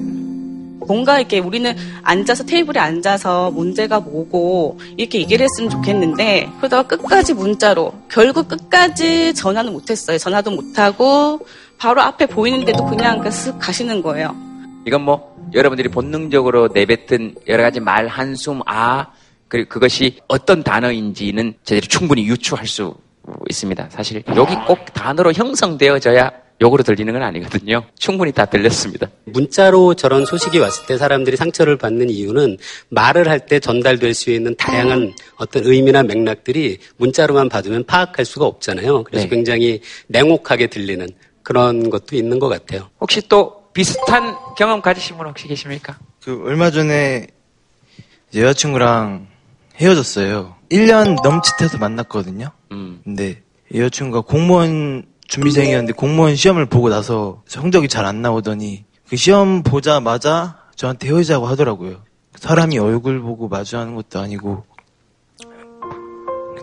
뭔가 이렇게 우리는 앉아서 테이블에 앉아서 문제가 뭐고 이렇게 얘기를 했으면 좋겠는데 그러다가 끝까지 문자로 결국 끝까지 전화는 못했어요. 전화도 못하고 바로 앞에 보이는데도 그냥 그쓱 가시는 거예요. 이건 뭐 여러분들이 본능적으로 내뱉은 여러 가지 말 한숨 아 그리고 그것이 어떤 단어인지는 저희들이 충분히 유추할 수 있습니다. 사실 여기 꼭 단어로 형성되어져야 욕으로 들리는 건 아니거든요. 충분히 다 들렸습니다. 문자로 저런 소식이 왔을 때 사람들이 상처를 받는 이유는 말을 할 때 전달될 수 있는 다양한 어떤 의미나 맥락들이 문자로만 받으면 파악할 수가 없잖아요. 그래서 네. 굉장히 냉혹하게 들리는 그런 것도 있는 것 같아요. 혹시 또 비슷한 경험 가지신 분 혹시 계십니까? 그 얼마 전에 여자친구랑 헤어졌어요. 1년 넘짓해서 만났거든요. 근데 여자친구가 공무원 준비생이었는데 공무원 시험을 보고 나서 성적이 잘 안 나오더니 그 시험 보자마자 저한테 헤어지자고 하더라고요. 사람이 얼굴 보고 마주하는 것도 아니고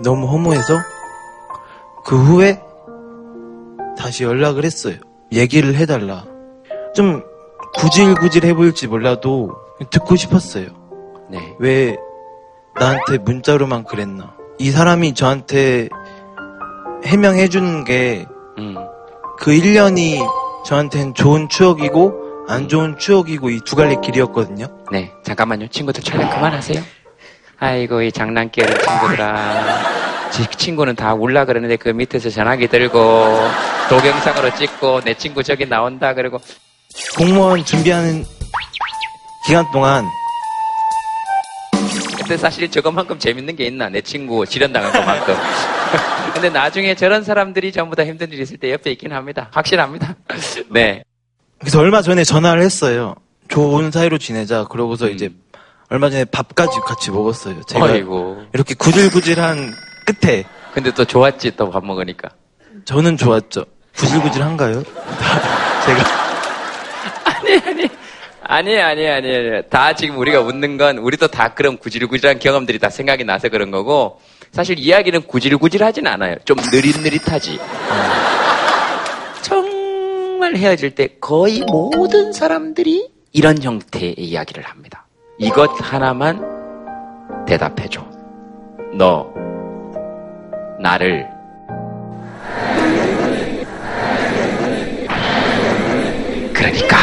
너무 허무해서 그 후에 다시 연락을 했어요. 얘기를 해달라. 좀 구질구질해 보일지 몰라도 듣고 싶었어요. 네. 왜 나한테 문자로만 그랬나. 이 사람이 저한테 해명해 주는 게그 1년이 저한테는 좋은 추억이고 안 좋은 추억이고 이 두 갈래 길이었거든요. 네, 잠깐만요. 친구들 촬영 그만하세요. 아이고, 이 장난기 어린 친구들아. 지 친구는 다 울라 그러는데 그 밑에서 전화기 들고 동영상으로 찍고 내 친구 저기 나온다 그러고 공무원 준비하는 기간 동안 근데 사실 저것만큼 재밌는 게 있나? 내 친구 지련당한 것만큼. 근데 나중에 저런 사람들이 전부 다 힘든 일 있을 때 옆에 있긴 합니다. 확실합니다. 네. 그래서 얼마 전에 전화를 했어요. 좋은 사이로 지내자. 그러고서 이제 얼마 전에 밥까지 같이 먹었어요. 제가 아이고. 이렇게 구질구질한 끝에 근데 또 좋았지, 또 밥 먹으니까. 저는 좋았죠. 구질구질한가요? 제가. 아니, 아니, 아니, 아니. 다 지금 우리가 웃는 건 우리도 다 그런 구질구질한 경험들이 다 생각이 나서 그런 거고 사실 이야기는 구질구질하진 않아요. 좀 느릿느릿하지. 정말 헤어질 때 거의 모든 사람들이 이런 형태의 이야기를 합니다. 이것 하나만 대답해줘. 너, 나를 그러니까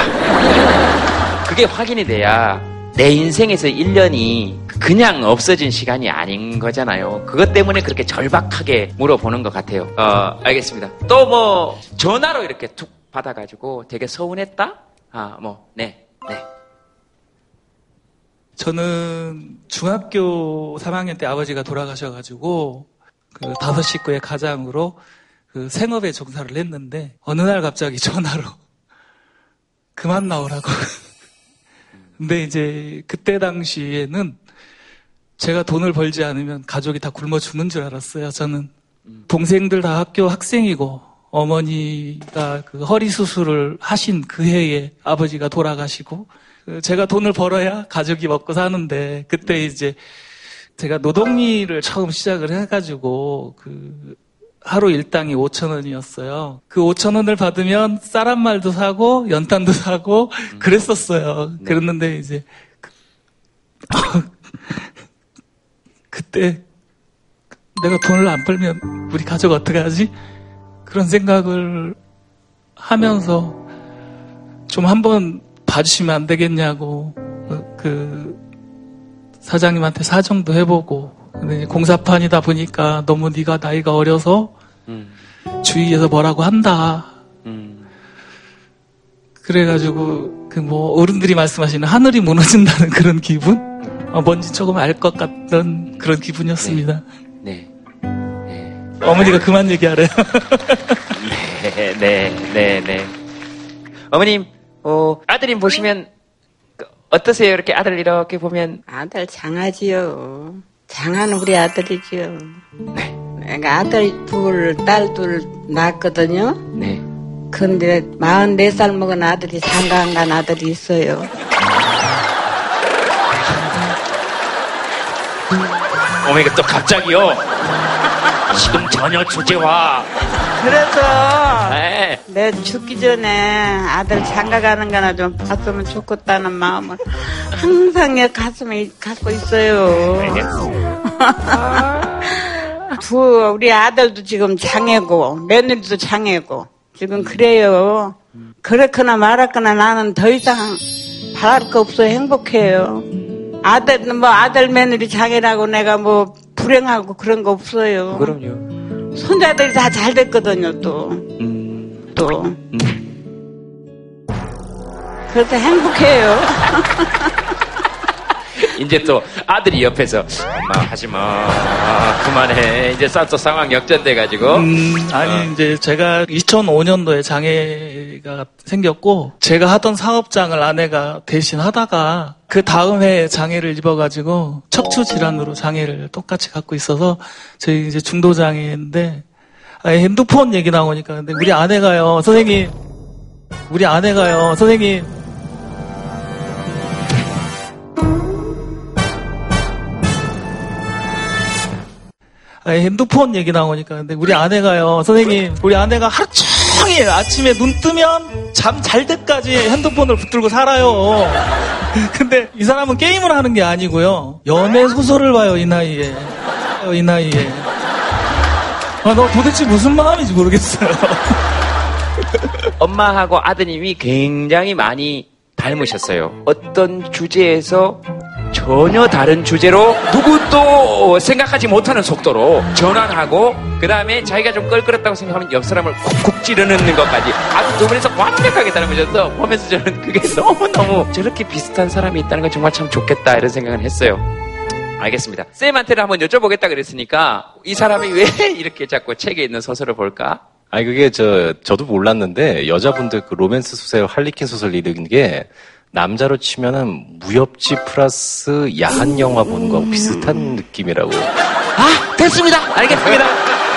그게 확인이 돼야 내 인생에서 1년이 그냥 없어진 시간이 아닌 거잖아요. 그것 때문에 그렇게 절박하게 물어보는 것 같아요. 어, 알겠습니다. 또 뭐 전화로 이렇게 툭 받아가지고 되게 서운했다? 아, 뭐, 네, 네. 저는 중학교 3학년 때 아버지가 돌아가셔가지고 그 다섯 식구의 가장으로 그 생업에 종사를 했는데 어느 날 갑자기 전화로 그만 나오라고. 근데 이제 그때 당시에는 제가 돈을 벌지 않으면 가족이 다 굶어 죽는 줄 알았어요. 저는 동생들 다 학교 학생이고 어머니가 그 허리 수술을 하신 그 해에 아버지가 돌아가시고 그 제가 돈을 벌어야 가족이 먹고 사는데 그때 이제 제가 노동일을 처음 시작을 해가지고 그 하루 일당이 5천 원이었어요. 그 5천 원을 받으면 쌀한 말도 사고 연탄도 사고 그랬었어요. 그랬는데 이제 그, 그때 내가 돈을 안 벌면 우리 가족 어떻게 하지? 그런 생각을 하면서 좀 한번 봐주시면 안 되겠냐고 그, 그 사장님한테 사정도 해보고 근데 공사판이다 보니까 너무 네가 나이가 어려서 주위에서 뭐라고 한다. 그래가지고 그 뭐 어른들이 말씀하시는 하늘이 무너진다는 그런 기분, 어, 뭔지 조금 알 것 같던 그런 기분이었습니다. 네. 어머니가 그만 얘기하래요. 네, 네, 네, 네. 어머님, 어, 아드님 보시면 그, 어떠세요? 이렇게 아들 이렇게 보면 아들 장하지요. 장하는 우리 아들이지요. 내가 아들 둘, 딸 둘 낳았거든요. 네. 근데 44살 먹은 아들이 상가안 간 아들이 있어요. 어머니가 또 갑자기요. 지금 전혀 주제와 그래서 네. 내 죽기 전에 아들 장가 가는 거나 좀 봤으면 좋겠다는 마음을 항상 내 가슴에 갖고 있어요. 두 우리 아들도 지금 장애고 며느리도 장애고 지금 그래요. 그렇거나 말았거나 나는 더 이상 바랄 거 없어 행복해요. 아들 뭐 아들 며느리 장애라고 내가 뭐 불행하고 그런 거 없어요. 그럼요. 손자들이 다 잘 됐거든요 또. 또. 그래서 행복해요. 이제 또 아들이 옆에서 엄마 하지 마 아, 그만해 이제 또 상황 역전돼 가지고 음, 아니 이제 제가 2005년도에 장애가 생겼고 제가 하던 사업장을 아내가 대신 하다가 그 다음 해에 장애를 입어가지고 척추 질환으로 장애를 똑같이 갖고 있어서 저희 이제 중도 장애인데 아, 핸드폰 얘기 나오니까. 근데 우리 아내가요, 선생님. 우리 아내가요, 선생님. 핸드폰 얘기 나오니까. 근데 우리 아내가요, 선생님. 우리 아내가 하루 종일 아침에 눈 뜨면 잠 잘 때까지 핸드폰을 붙들고 살아요. 근데 이 사람은 게임을 하는 게 아니고요. 연애 소설을 봐요, 이 나이에. 이 나이에. 아, 너 도대체 무슨 마음인지 모르겠어요. 엄마하고 아드님이 굉장히 많이 닮으셨어요. 어떤 주제에서 전혀 다른 주제로 누구 도 생각하지 못하는 속도로 전환하고 그 다음에 자기가 좀 껄끄럽다고 생각하면 옆 사람을 콕콕 찌르는 것까지 아주 두 분에서 완벽하게 닮으셔서 보면서 저는 그게 너무너무 저렇게 비슷한 사람이 있다는 건 정말 참 좋겠다 이런 생각을 했어요. 알겠습니다. 쌤한테는 한번 여쭤보겠다 그랬으니까 이 사람이 왜 이렇게 자꾸 책에 있는 소설을 볼까? 아니 그게 저 저도 몰랐는데 여자분들 그 로맨스 소설 할리퀸 소설 읽는 게 남자로 치면은 무협지 플러스 야한 영화 보는 거하고 비슷한 느낌이라고. 아 됐습니다. 알겠습니다.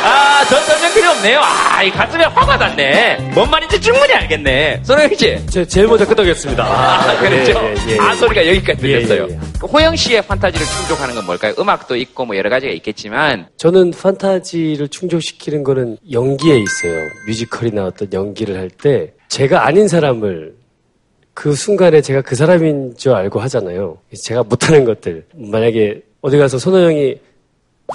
아, 전 설명 필요 없네요. 아, 이 가슴에 화가 났네. 뭔 말인지 충분히 알겠네. 손호영 씨. 제, 제일 먼저 끄덕였습니다. 아, 그렇죠. 예, 예, 예. 아, 소리가 여기까지 예, 들렸어요. 예, 예. 호영 씨의 판타지를 충족하는 건 뭘까요? 음악도 있고 뭐 여러 가지가 있겠지만 저는 판타지를 충족시키는 거는 연기에 있어요. 뮤지컬이나 어떤 연기를 할 때 제가 아닌 사람을 그 순간에 제가 그 사람인 줄 알고 하잖아요. 제가 못하는 것들. 만약에 어디 가서 손호영이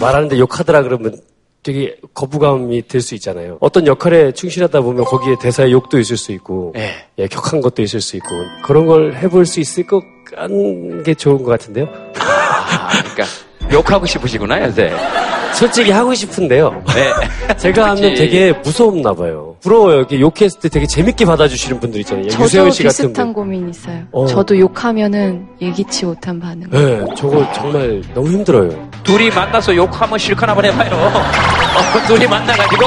말하는데 욕하더라 그러면 되게 거부감이 들 수 있잖아요. 어떤 역할에 충실하다 보면 거기에 대사에 욕도 있을 수 있고, 예, 격한 것도 있을 수 있고, 그런 걸 해볼 수 있을 것 같은 게 좋은 것 같은데요? 아, 그러니까 욕하고 싶으시구나, 요새. 솔직히 하고 싶은데요. 네. 제가 하면. 되게 무서웠나 봐요. 부러워요. 이렇게 욕했을 때 되게 재밌게 받아주시는 분들 있잖아요. 저도 유세현 씨 같은 비슷한 분. 고민 있어요. 어. 저도 욕하면은 예기치 못한 반응. 네, 저거 정말 너무 힘들어요. 둘이 만나서 욕하면 실컷 한번 해봐요. 어, 둘이 만나가지고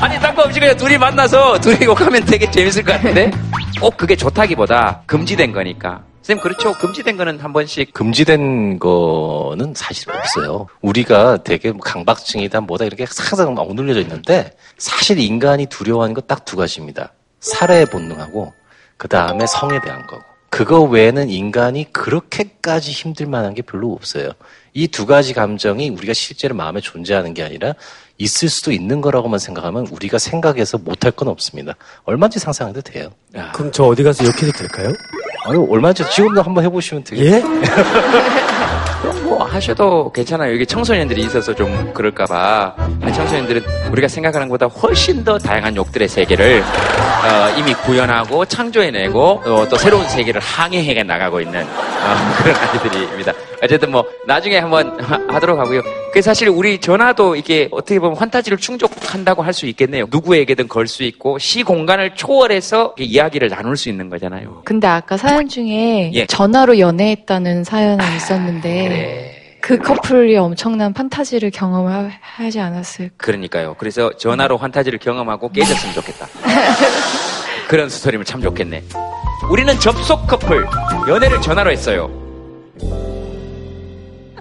아니 딴거 없이 그냥 둘이 만나서 둘이 욕하면 되게 재밌을 것 같은데 꼭 그게 좋다기보다 금지된 거니까. 쌤 그렇죠. 금지된 거는 한 번씩 금지된 거는 사실 없어요. 우리가 되게 뭐 강박증이다 뭐다 이렇게 항상 막 오늘려져 있는데 사실 인간이 두려워하는 거 딱 두 가지입니다. 살해의 본능하고 그 다음에 성에 대한 거고. 그거 외에는 인간이 그렇게까지 힘들 만한 게 별로 없어요. 이 두 가지 감정이 우리가 실제로 마음에 존재하는 게 아니라 있을 수도 있는 거라고만 생각하면 우리가 생각해서 못할 건 없습니다. 얼마든지 상상해도 돼요. 그럼 저 어디 가서 욕해도 될까요? 아유, 얼마든지 지금도 한번 해보시면 되겠죠. 예? 그럼 뭐 하셔도 괜찮아요. 이게 청소년들이 있어서 좀 그럴까봐. 아니, 청소년들은 우리가 생각하는 것보다 훨씬 더 다양한 욕들의 세계를 어, 이미 구현하고 창조해내고 어, 또 새로운 세계를 항해해 나가고 있는 어, 그런 아이들입니다. 어쨌든 뭐 나중에 한번 하- 하도록 하고요. 그 사실 우리 전화도 이게 어떻게 보면 환타지를 충족한다고 할 수 있겠네요. 누구에게든 걸 수 있고 시 공간을 초월해서 이야기를 나눌 수 있는 거잖아요. 근데 아까 사연 중에 예. 전화로 연애했다는 사연이 있었는데 그 커플이 엄청난 판타지를 경험하지 않았을까? 그러니까요. 그래서 전화로 환타지를 경험하고 깨졌으면 좋겠다. 그런 스토리면 참 좋겠네. 우리는 접속 커플, 연애를 전화로 했어요.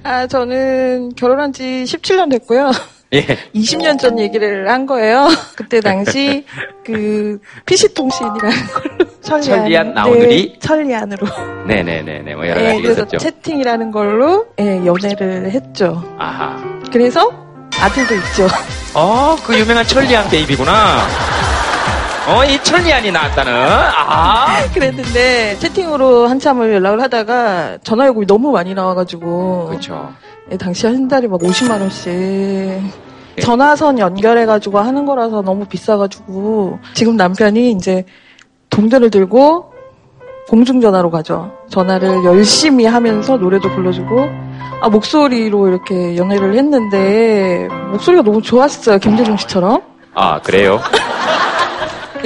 아, 저는 결혼한 지 17년 됐고요. 예. 20년 전 얘기를 한 거예요. 그때 당시 그 PC통신이라는 걸로 천리안, 천리안 나오늘이? 네, 천리안으로. 네네네네. 뭐 여러 네, 가지 그래서 있었죠. 채팅이라는 걸로 예, 연애를 했죠. 아하. 그래서 아들도 있죠. 어, 그 유명한 천리안 베이비구나. 어, 이 천리안이 나왔다는. 아. 그랬는데 채팅으로 한참을 연락을 하다가 전화 요금이 너무 많이 나와가지고 그렇죠. 예, 당시 한 달에 막 50만 원씩 예. 전화선 연결해가지고 하는 거라서 너무 비싸가지고 지금 남편이 이제 동전을 들고 공중전화로 가죠. 전화를 열심히 하면서 노래도 불러주고 아 목소리로 이렇게 연애를 했는데 목소리가 너무 좋았어요. 김대중 씨처럼. 아, 그래요?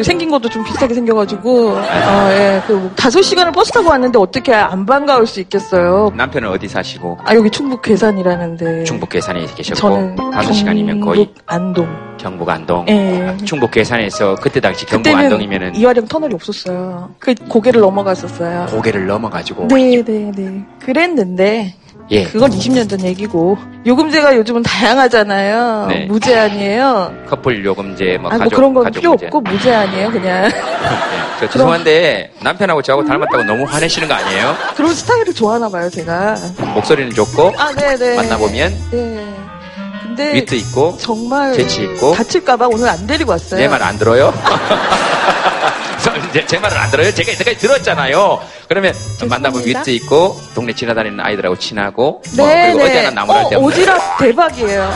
생긴 것도 좀 비슷하게 생겨가지고 아, 예, 그 다섯 시간을 버스 타고 왔는데 어떻게 안 반가울 수 있겠어요. 남편은 어디 사시고? 아 여기 충북 괴산이라는데 충북 괴산에 계셨고 저는 다섯 시간이면 거의 경북 안동. 경북 안동. 예. 충북 괴산에서 그때 당시 경북 안동이면은 이화령 터널이 없었어요. 그 고개를 넘어갔었어요. 고개를 넘어가지고 네, 네, 네. 그랬는데 예. 그건 20년 전 얘기고 요금제가 요즘은 다양하잖아요. 네. 무제한이에요. 커플 요금제, 뭐 아, 뭐 가족, 그런 건 필요 문제. 없고 무제한이에요, 그냥. 저 죄송한데 남편하고 저하고 닮았다고 너무 화내시는 거 아니에요? 그런 스타일을 좋아하나 봐요, 제가. 목소리는 좋고 아, 네네. 만나보면 네. 근데 위트 있고 정말 재치 있고 다칠까봐 오늘 안 데리고 왔어요. 내 말 안 들어요? 제, 제 말을 안 들어요? 제가 이때까지 들었잖아요. 그러면 만나보면 위트 있고 동네 지나다니는 아이들하고 친하고 뭐 네, 그리고 네. 어디나 나무랄 데 어, 없는 오지랖 대박이에요.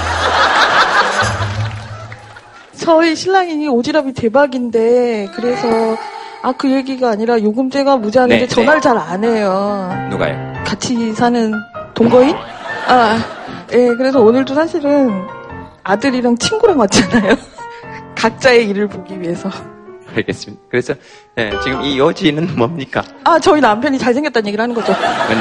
저희 신랑이 오지랖이 대박인데 그래서 아 그 얘기가 아니라 요금제가 무제한인데 네, 전화를 잘 안 해요. 누가요? 같이 사는 동거인? 아, 예, 그래서 오늘도 사실은 아들이랑 친구랑 왔잖아요. 각자의 일을 보기 위해서. 알겠습니다. 그래서 네, 지금 이 여지는 뭡니까? 아, 저희 남편이 잘생겼다는 얘기를 하는 거죠.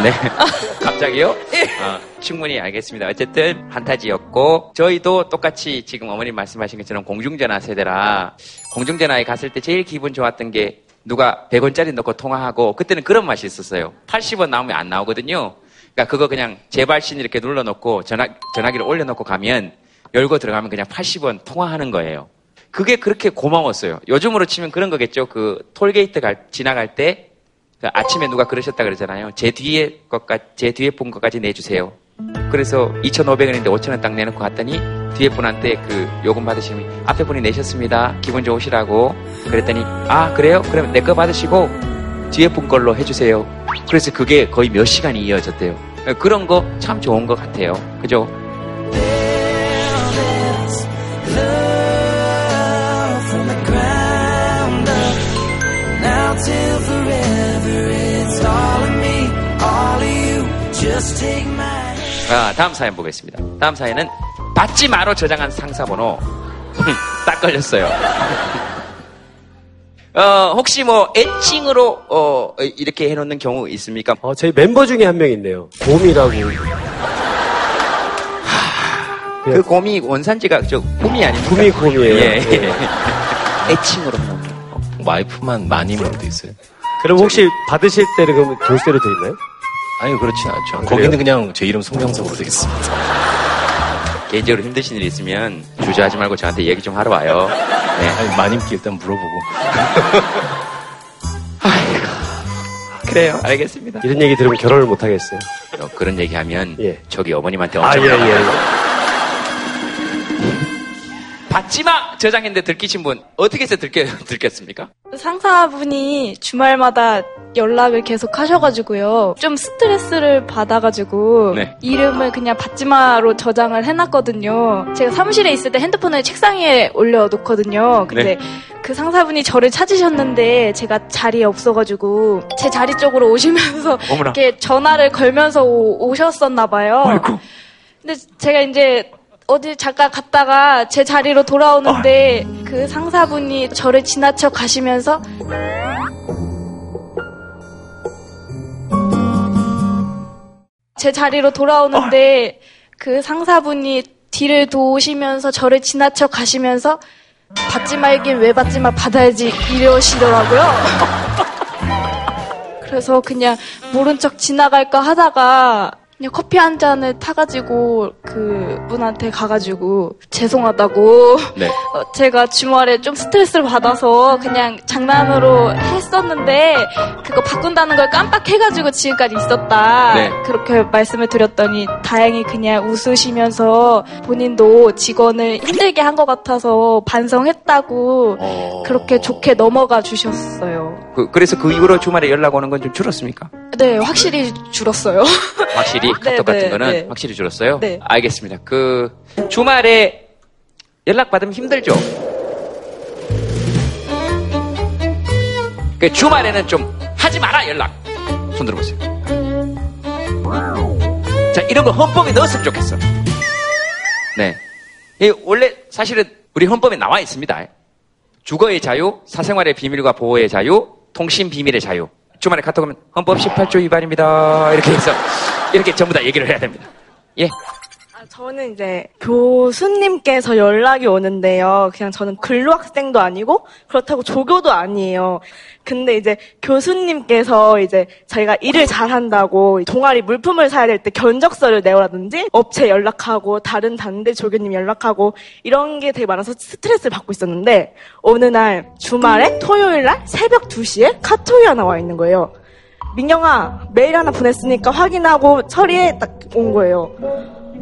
네. 갑자기요? 아, 충분히 알겠습니다. 어쨌든 판타지였고 저희도 똑같이 지금 어머님 말씀하신 것처럼 공중전화 세대라 공중전화에 갔을 때 제일 기분 좋았던 게 누가 100원짜리 넣고 통화하고 그때는 그런 맛이 있었어요. 80원 나오면 안 나오거든요. 그러니까 그거 그냥 재발신 이렇게 눌러놓고 전화, 전화기를 올려놓고 가면 열고 들어가면 그냥 80원 통화하는 거예요. 그게 그렇게 고마웠어요. 요즘으로 치면 그런 거겠죠. 그 톨게이트 갈, 지나갈 때, 그 아침에 누가 그러셨다 그러잖아요. 제 뒤에 것까, 제 뒤에 분 것까지 내주세요. 그래서 2,500원인데 5,000원 딱 내놓고 갔더니 뒤에 분한테 그 요금 받으시면 앞에 분이 내셨습니다. 기분 좋으시라고. 그랬더니 아, 그래요? 그러면 내거 받으시고 뒤에 분 걸로 해주세요. 그래서 그게 거의 몇 시간이 이어졌대요. 그런 거 참 좋은 것 같아요. 그죠? Till forever, it's all of me, all of you. Just take my 아, 다음 사연 보겠습니다. 다음 사연은 받지 마로 저장한 상사번호. 딱 걸렸어요. 어, 혹시 뭐 애칭으로 어, 이렇게 해놓는 경우 있습니까? 어, 저희 멤버 중에 한 명 있네요. 곰이라고. 그 곰이 원산지가 저 곰이 아닙니까? 곰이 곰이에요. 예. 예. 애칭으로 와이프만 마님으로 돼 있어요. 그럼 혹시 받으실 때는 그럼 돌쇠로 돼 있나요? 아니 그렇진 않죠. 그래요? 거기는 그냥 제 이름 송명석으로 돼 있습니다. 개인적으로 힘드신 일 있으면 주저하지 말고 저한테 얘기 좀 하러 와요. 네. 아니, 마님께 일단 물어보고. 그래요. 알겠습니다. 이런 얘기 들으면 결혼을 못 하겠어요. 어, 그런 얘기하면 저기 어머님한테 아, 엄청 예, 예, 받지마 저장했는데 들키신 분 어떻게 해서 들켜, 들켰습니까? 상사분이 주말마다 연락을 계속 하셔가지고요. 좀 스트레스를 받아가지고 네. 이름을 그냥 받지마로 저장을 해놨거든요. 제가 사무실에 있을 때 핸드폰을 책상 위에 올려놓거든요. 근데 네. 그 상사분이 저를 찾으셨는데 제가 자리에 없어가지고 제 자리 쪽으로 오시면서 어머나. 이렇게 전화를 걸면서 오, 오셨었나 봐요. 근데 제가 이제 어디 잠깐 갔다가 제 자리로 돌아오는데 그 상사분이 저를 지나쳐 가시면서 제 자리로 돌아오는데 그 상사분이 뒤를 도시면서 저를 지나쳐 가시면서 받지 말긴 왜 받지 마 받아야지 이러시더라고요. 그래서 그냥 모른 척 지나갈까 하다가 그냥 커피 한 잔을 타가지고 그 분한테 가가지고 죄송하다고 네. 어, 제가 주말에 좀 스트레스를 받아서 그냥 장난으로 했었는데 그거 바꾼다는 걸 깜빡해가지고 지금까지 있었다 네. 그렇게 말씀을 드렸더니 다행히 그냥 웃으시면서 본인도 직원을 힘들게 한 것 같아서 반성했다고 그렇게 좋게 넘어가 주셨어요. 그, 래서그 이후로 주말에 연락 오는 건 좀 줄었습니까? 네, 확실히 줄었어요. 확실히 네, 카톡 같은 네, 거는 네. 확실히 줄었어요. 네. 알겠습니다. 그 주말에 연락 받으면 힘들죠. 그 주말에는 좀 하지 마라 연락. 손 들어보세요. 자 이런 거 헌법에 넣었으면 좋겠어. 네. 이 원래 사실은 우리 헌법에 나와 있습니다. 주거의 자유, 사생활의 비밀과 보호의 자유, 통신 비밀의 자유. 주말에 카톡 하면 헌법 18조 위반입니다. 이렇게 해서 이렇게 전부 다 얘기를 해야 됩니다. 예. 저는 이제 교수님께서 연락이 오는데요. 그냥 저는 근로학생도 아니고 그렇다고 조교도 아니에요. 근데 이제 교수님께서 이제 저희가 일을 잘한다고 동아리 물품을 사야 될 때 견적서를 내오라든지 업체 연락하고 다른 단대 조교님 연락하고 이런 게 되게 많아서 스트레스를 받고 있었는데 어느 날 주말에 토요일 날 새벽 2시에 카톡이 하나 와 있는 거예요. 민경아 메일 하나 보냈으니까 확인하고 처리해 딱 온 거예요.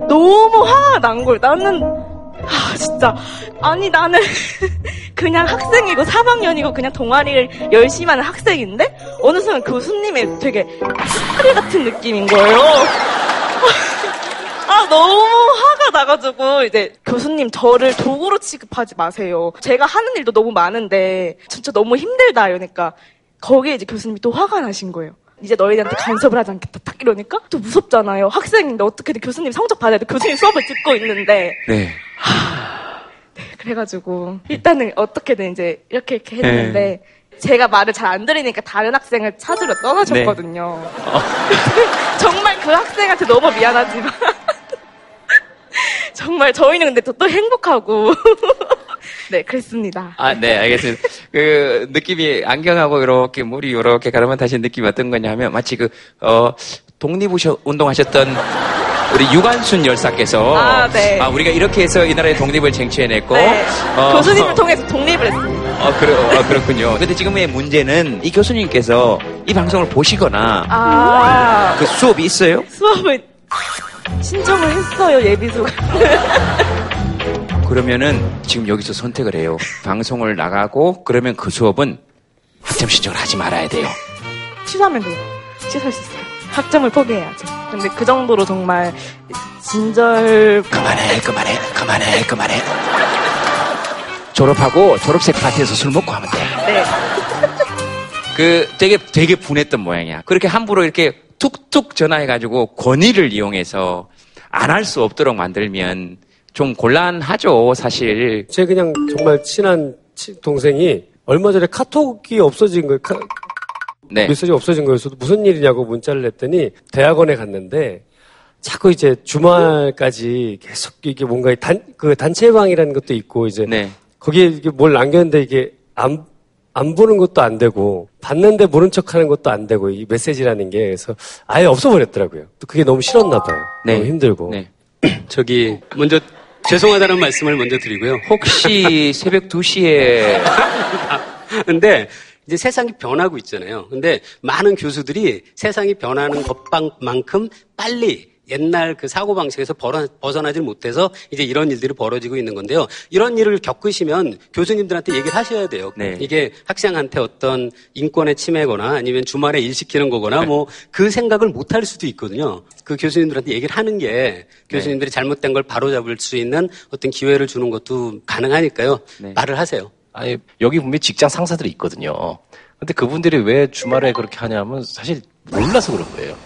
너무 화가 난 거예요. 나는 아 진짜 아니 나는 그냥 학생이고 3학년이고 그냥 동아리를 열심히 하는 학생인데 어느 순간 교수님의 되게 스타리 같은 느낌인 거예요. 아 너무 화가 나가지고 이제 교수님 저를 도구로 취급하지 마세요. 제가 하는 일도 너무 많은데 진짜 너무 힘들다 이러니까 거기에 이제 교수님이 또 화가 나신 거예요. 이제 너희들한테 간섭을 하지 않겠다. 딱 이러니까 또 무섭잖아요. 학생인데 어떻게든 교수님 성적 받아야 돼. 교수님 수업을 듣고 있는데 네. 그래가지고 일단은 어떻게든 이제 이렇게 이렇게 했는데 제가 말을 잘 안 들으니까 다른 학생을 찾으러 떠나셨거든요. 정말 그 학생한테 너무 미안하지만 정말 저희는 근데 또, 또 행복하고 네 그랬습니다. 아, 네, 알겠습니다. 그, 느낌이, 안경하고 이렇게 물이 이렇게 가르면 다시 느낌이 어떤 거냐면, 마치 그, 어, 독립 운동 하셨던 우리 유관순 열사께서, 아, 네. 우리가 이렇게 해서 이 나라의 독립을 쟁취해냈고, 네. 어, 교수님을 통해서 독립을 했습니다. 어, 그러, 어, 그렇군요. 근데 지금의 문제는 이 교수님께서 이 방송을 보시거나, 아 그 수업이 있어요? 수업을 신청을 했어요 예비수가. 그러면은 지금 여기서 선택을 해요. 방송을 나가고, 그러면 그 수업은 학점 신청을 하지 말아야 돼요. 취소하면 돼요. 취소할 수 있어요. 학점을 포기해야죠. 근데 그 정도로 정말 진절 그만해, 그만해, 그만해, 그만해. 졸업하고 졸업식 파티에서 술 먹고 하면 돼. 네. 그 되게 되게 분했던 모양이야. 그렇게 함부로 이렇게 툭툭 전화해가지고 권위를 이용해서 안 할 수 없도록 만들면 좀 곤란하죠, 사실. 제 그냥 정말 친한 치- 동생이 얼마 전에 카톡이 없어진 거예요. 카- 네. 메시지가 없어진 거여서 무슨 일이냐고 문자를 했더니 대학원에 갔는데 자꾸 이제 주말까지 계속 이게 뭔가 단, 그 단체방이라는 것도 있고 이제 네. 거기에 이게 뭘 남겼는데 이게 안, 안 보는 것도 안 되고 봤는데 모른 척 하는 것도 안 되고 이 메시지라는 게 그래서 아예 없어버렸더라고요. 또 그게 너무 싫었나 봐요. 네. 너무 힘들고. 저기 먼저 죄송하다는 말씀을 먼저 드리고요. 혹시 새벽 2시에 근데 이제 세상이 변하고 있잖아요. 근데 많은 교수들이 세상이 변하는 것만큼 빨리 옛날 그 사고 방식에서 벌어- 벗어나질 못해서 이제 이런 일들이 벌어지고 있는 건데요. 이런 일을 겪으시면 교수님들한테 얘기를 하셔야 돼요. 네. 이게 학생한테 어떤 인권의 침해거나 아니면 주말에 일 시키는 거거나 뭐그 생각을 못 할 수도 있거든요. 그 교수님들한테 얘기를 하는 게 교수님들이 잘못된 걸 바로잡을 수 있는 어떤 기회를 주는 것도 가능하니까요. 말을 하세요. 아니, 여기 분명히 직장 상사들이 있거든요. 근데 그분들이 왜 주말에 그렇게 하냐면 사실 몰라서 그런 거예요.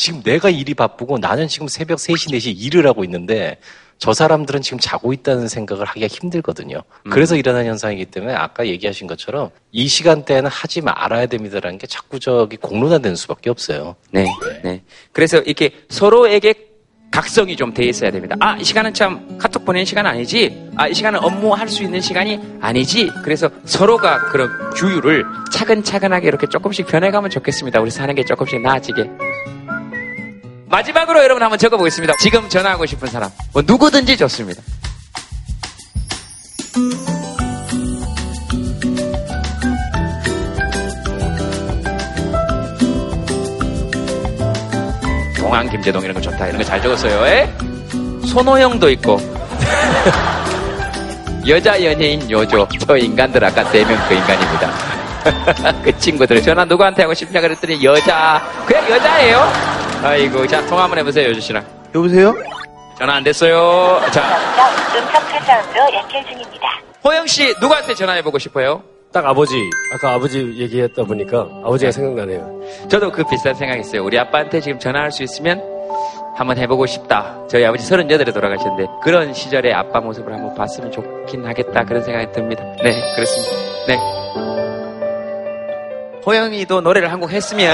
지금 내가 일이 바쁘고 나는 지금 새벽 3시, 4시 일을 하고 있는데 저 사람들은 지금 자고 있다는 생각을 하기가 힘들거든요. 그래서 일어나는 현상이기 때문에 아까 얘기하신 것처럼 이 시간대에는 하지 말아야 됩니다라는 게 자꾸 저기 공론화되는 수밖에 없어요. 네, 네. 그래서 이렇게 서로에게 각성이 좀 돼 있어야 됩니다. 아, 이 시간은 참 카톡 보내는 시간 아니지? 아, 이 시간은 업무할 수 있는 시간이 아니지? 그래서 서로가 그런 규율을 차근차근하게 이렇게 조금씩 변해가면 좋겠습니다. 우리 사는 게 조금씩 나아지게. 마지막으로 여러분 한번 적어보겠습니다. 지금 전화하고 싶은 사람. 뭐 누구든지 좋습니다. 동안 김재동 이런 거 좋다 이런 거 잘 적었어요. 에? 손호영도 있고 여자 연예인 요조 저 인간들 아까 네 명 그 인간입니다. 그 친구들 전화 누구한테 하고 싶냐 그랬더니 여자 그냥 여자예요. 아이고 자 통화 한번 해보세요 요조 씨랑. 여보세요? 전화 안 됐어요. 자 음성 사운드 연결 중입니다. 호영 씨 누구한테 전화해보고 싶어요? 딱 아버지 아까 아버지 얘기했다 보니까 아버지가 생각나네요. 저도 그 비슷한 생각했어요. 우리 아빠한테 지금 전화할 수 있으면 한번 해보고 싶다. 저희 아버지 38에 돌아가셨는데 그런 시절의 아빠 모습을 한번 봤으면 좋긴 하겠다. 그런 생각이 듭니다. 네, 그렇습니다. 네. 호영이도 노래를 한 곡 했으면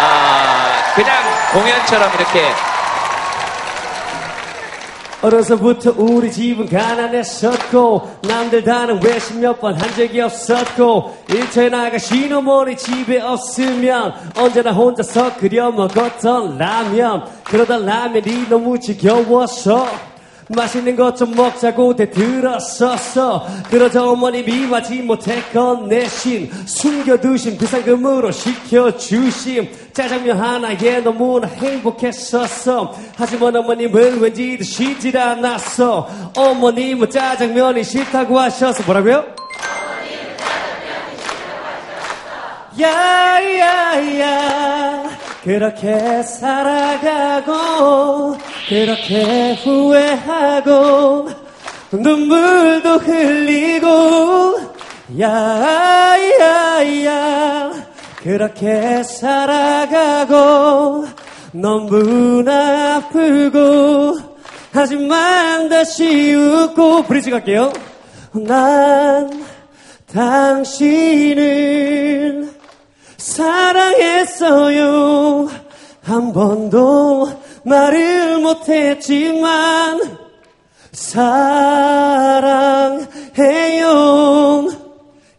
아, 그냥 공연처럼 이렇게. 어려서부터 우리 집은 가난했었고 남들 다는 외식 몇 번 한 적이 없었고 일터에 나가 시어머니 집에 없으면 언제나 혼자서 끓여 먹었던 라면. 그러다 라면이 너무 지겨워서 맛있는 것 좀 먹자고 대들었었어. 그러자 어머님이 마지 못했건 내신 숨겨두신 비상금으로 시켜주심. 짜장면 하나에 너무나 행복했었어. 하지만 어머님은 왠지 드시질 않았어. 어머님은 짜장면이 싫다고 하셔서 뭐라고요? 야야야 그렇게 살아가고 그렇게 후회하고 눈물도 흘리고 야야야. 그렇게 살아가고 너무나 아프고 하지만 다시 웃고 브리지 갈게요. 난 당신을 사랑했어요. 한 번도 말을 못했지만 사랑해요.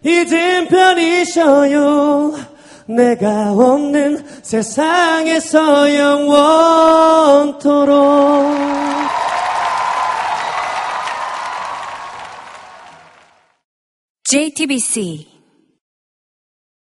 이젠 편히 쉬어요. 내가 없는 세상에서 영원토록. JTBC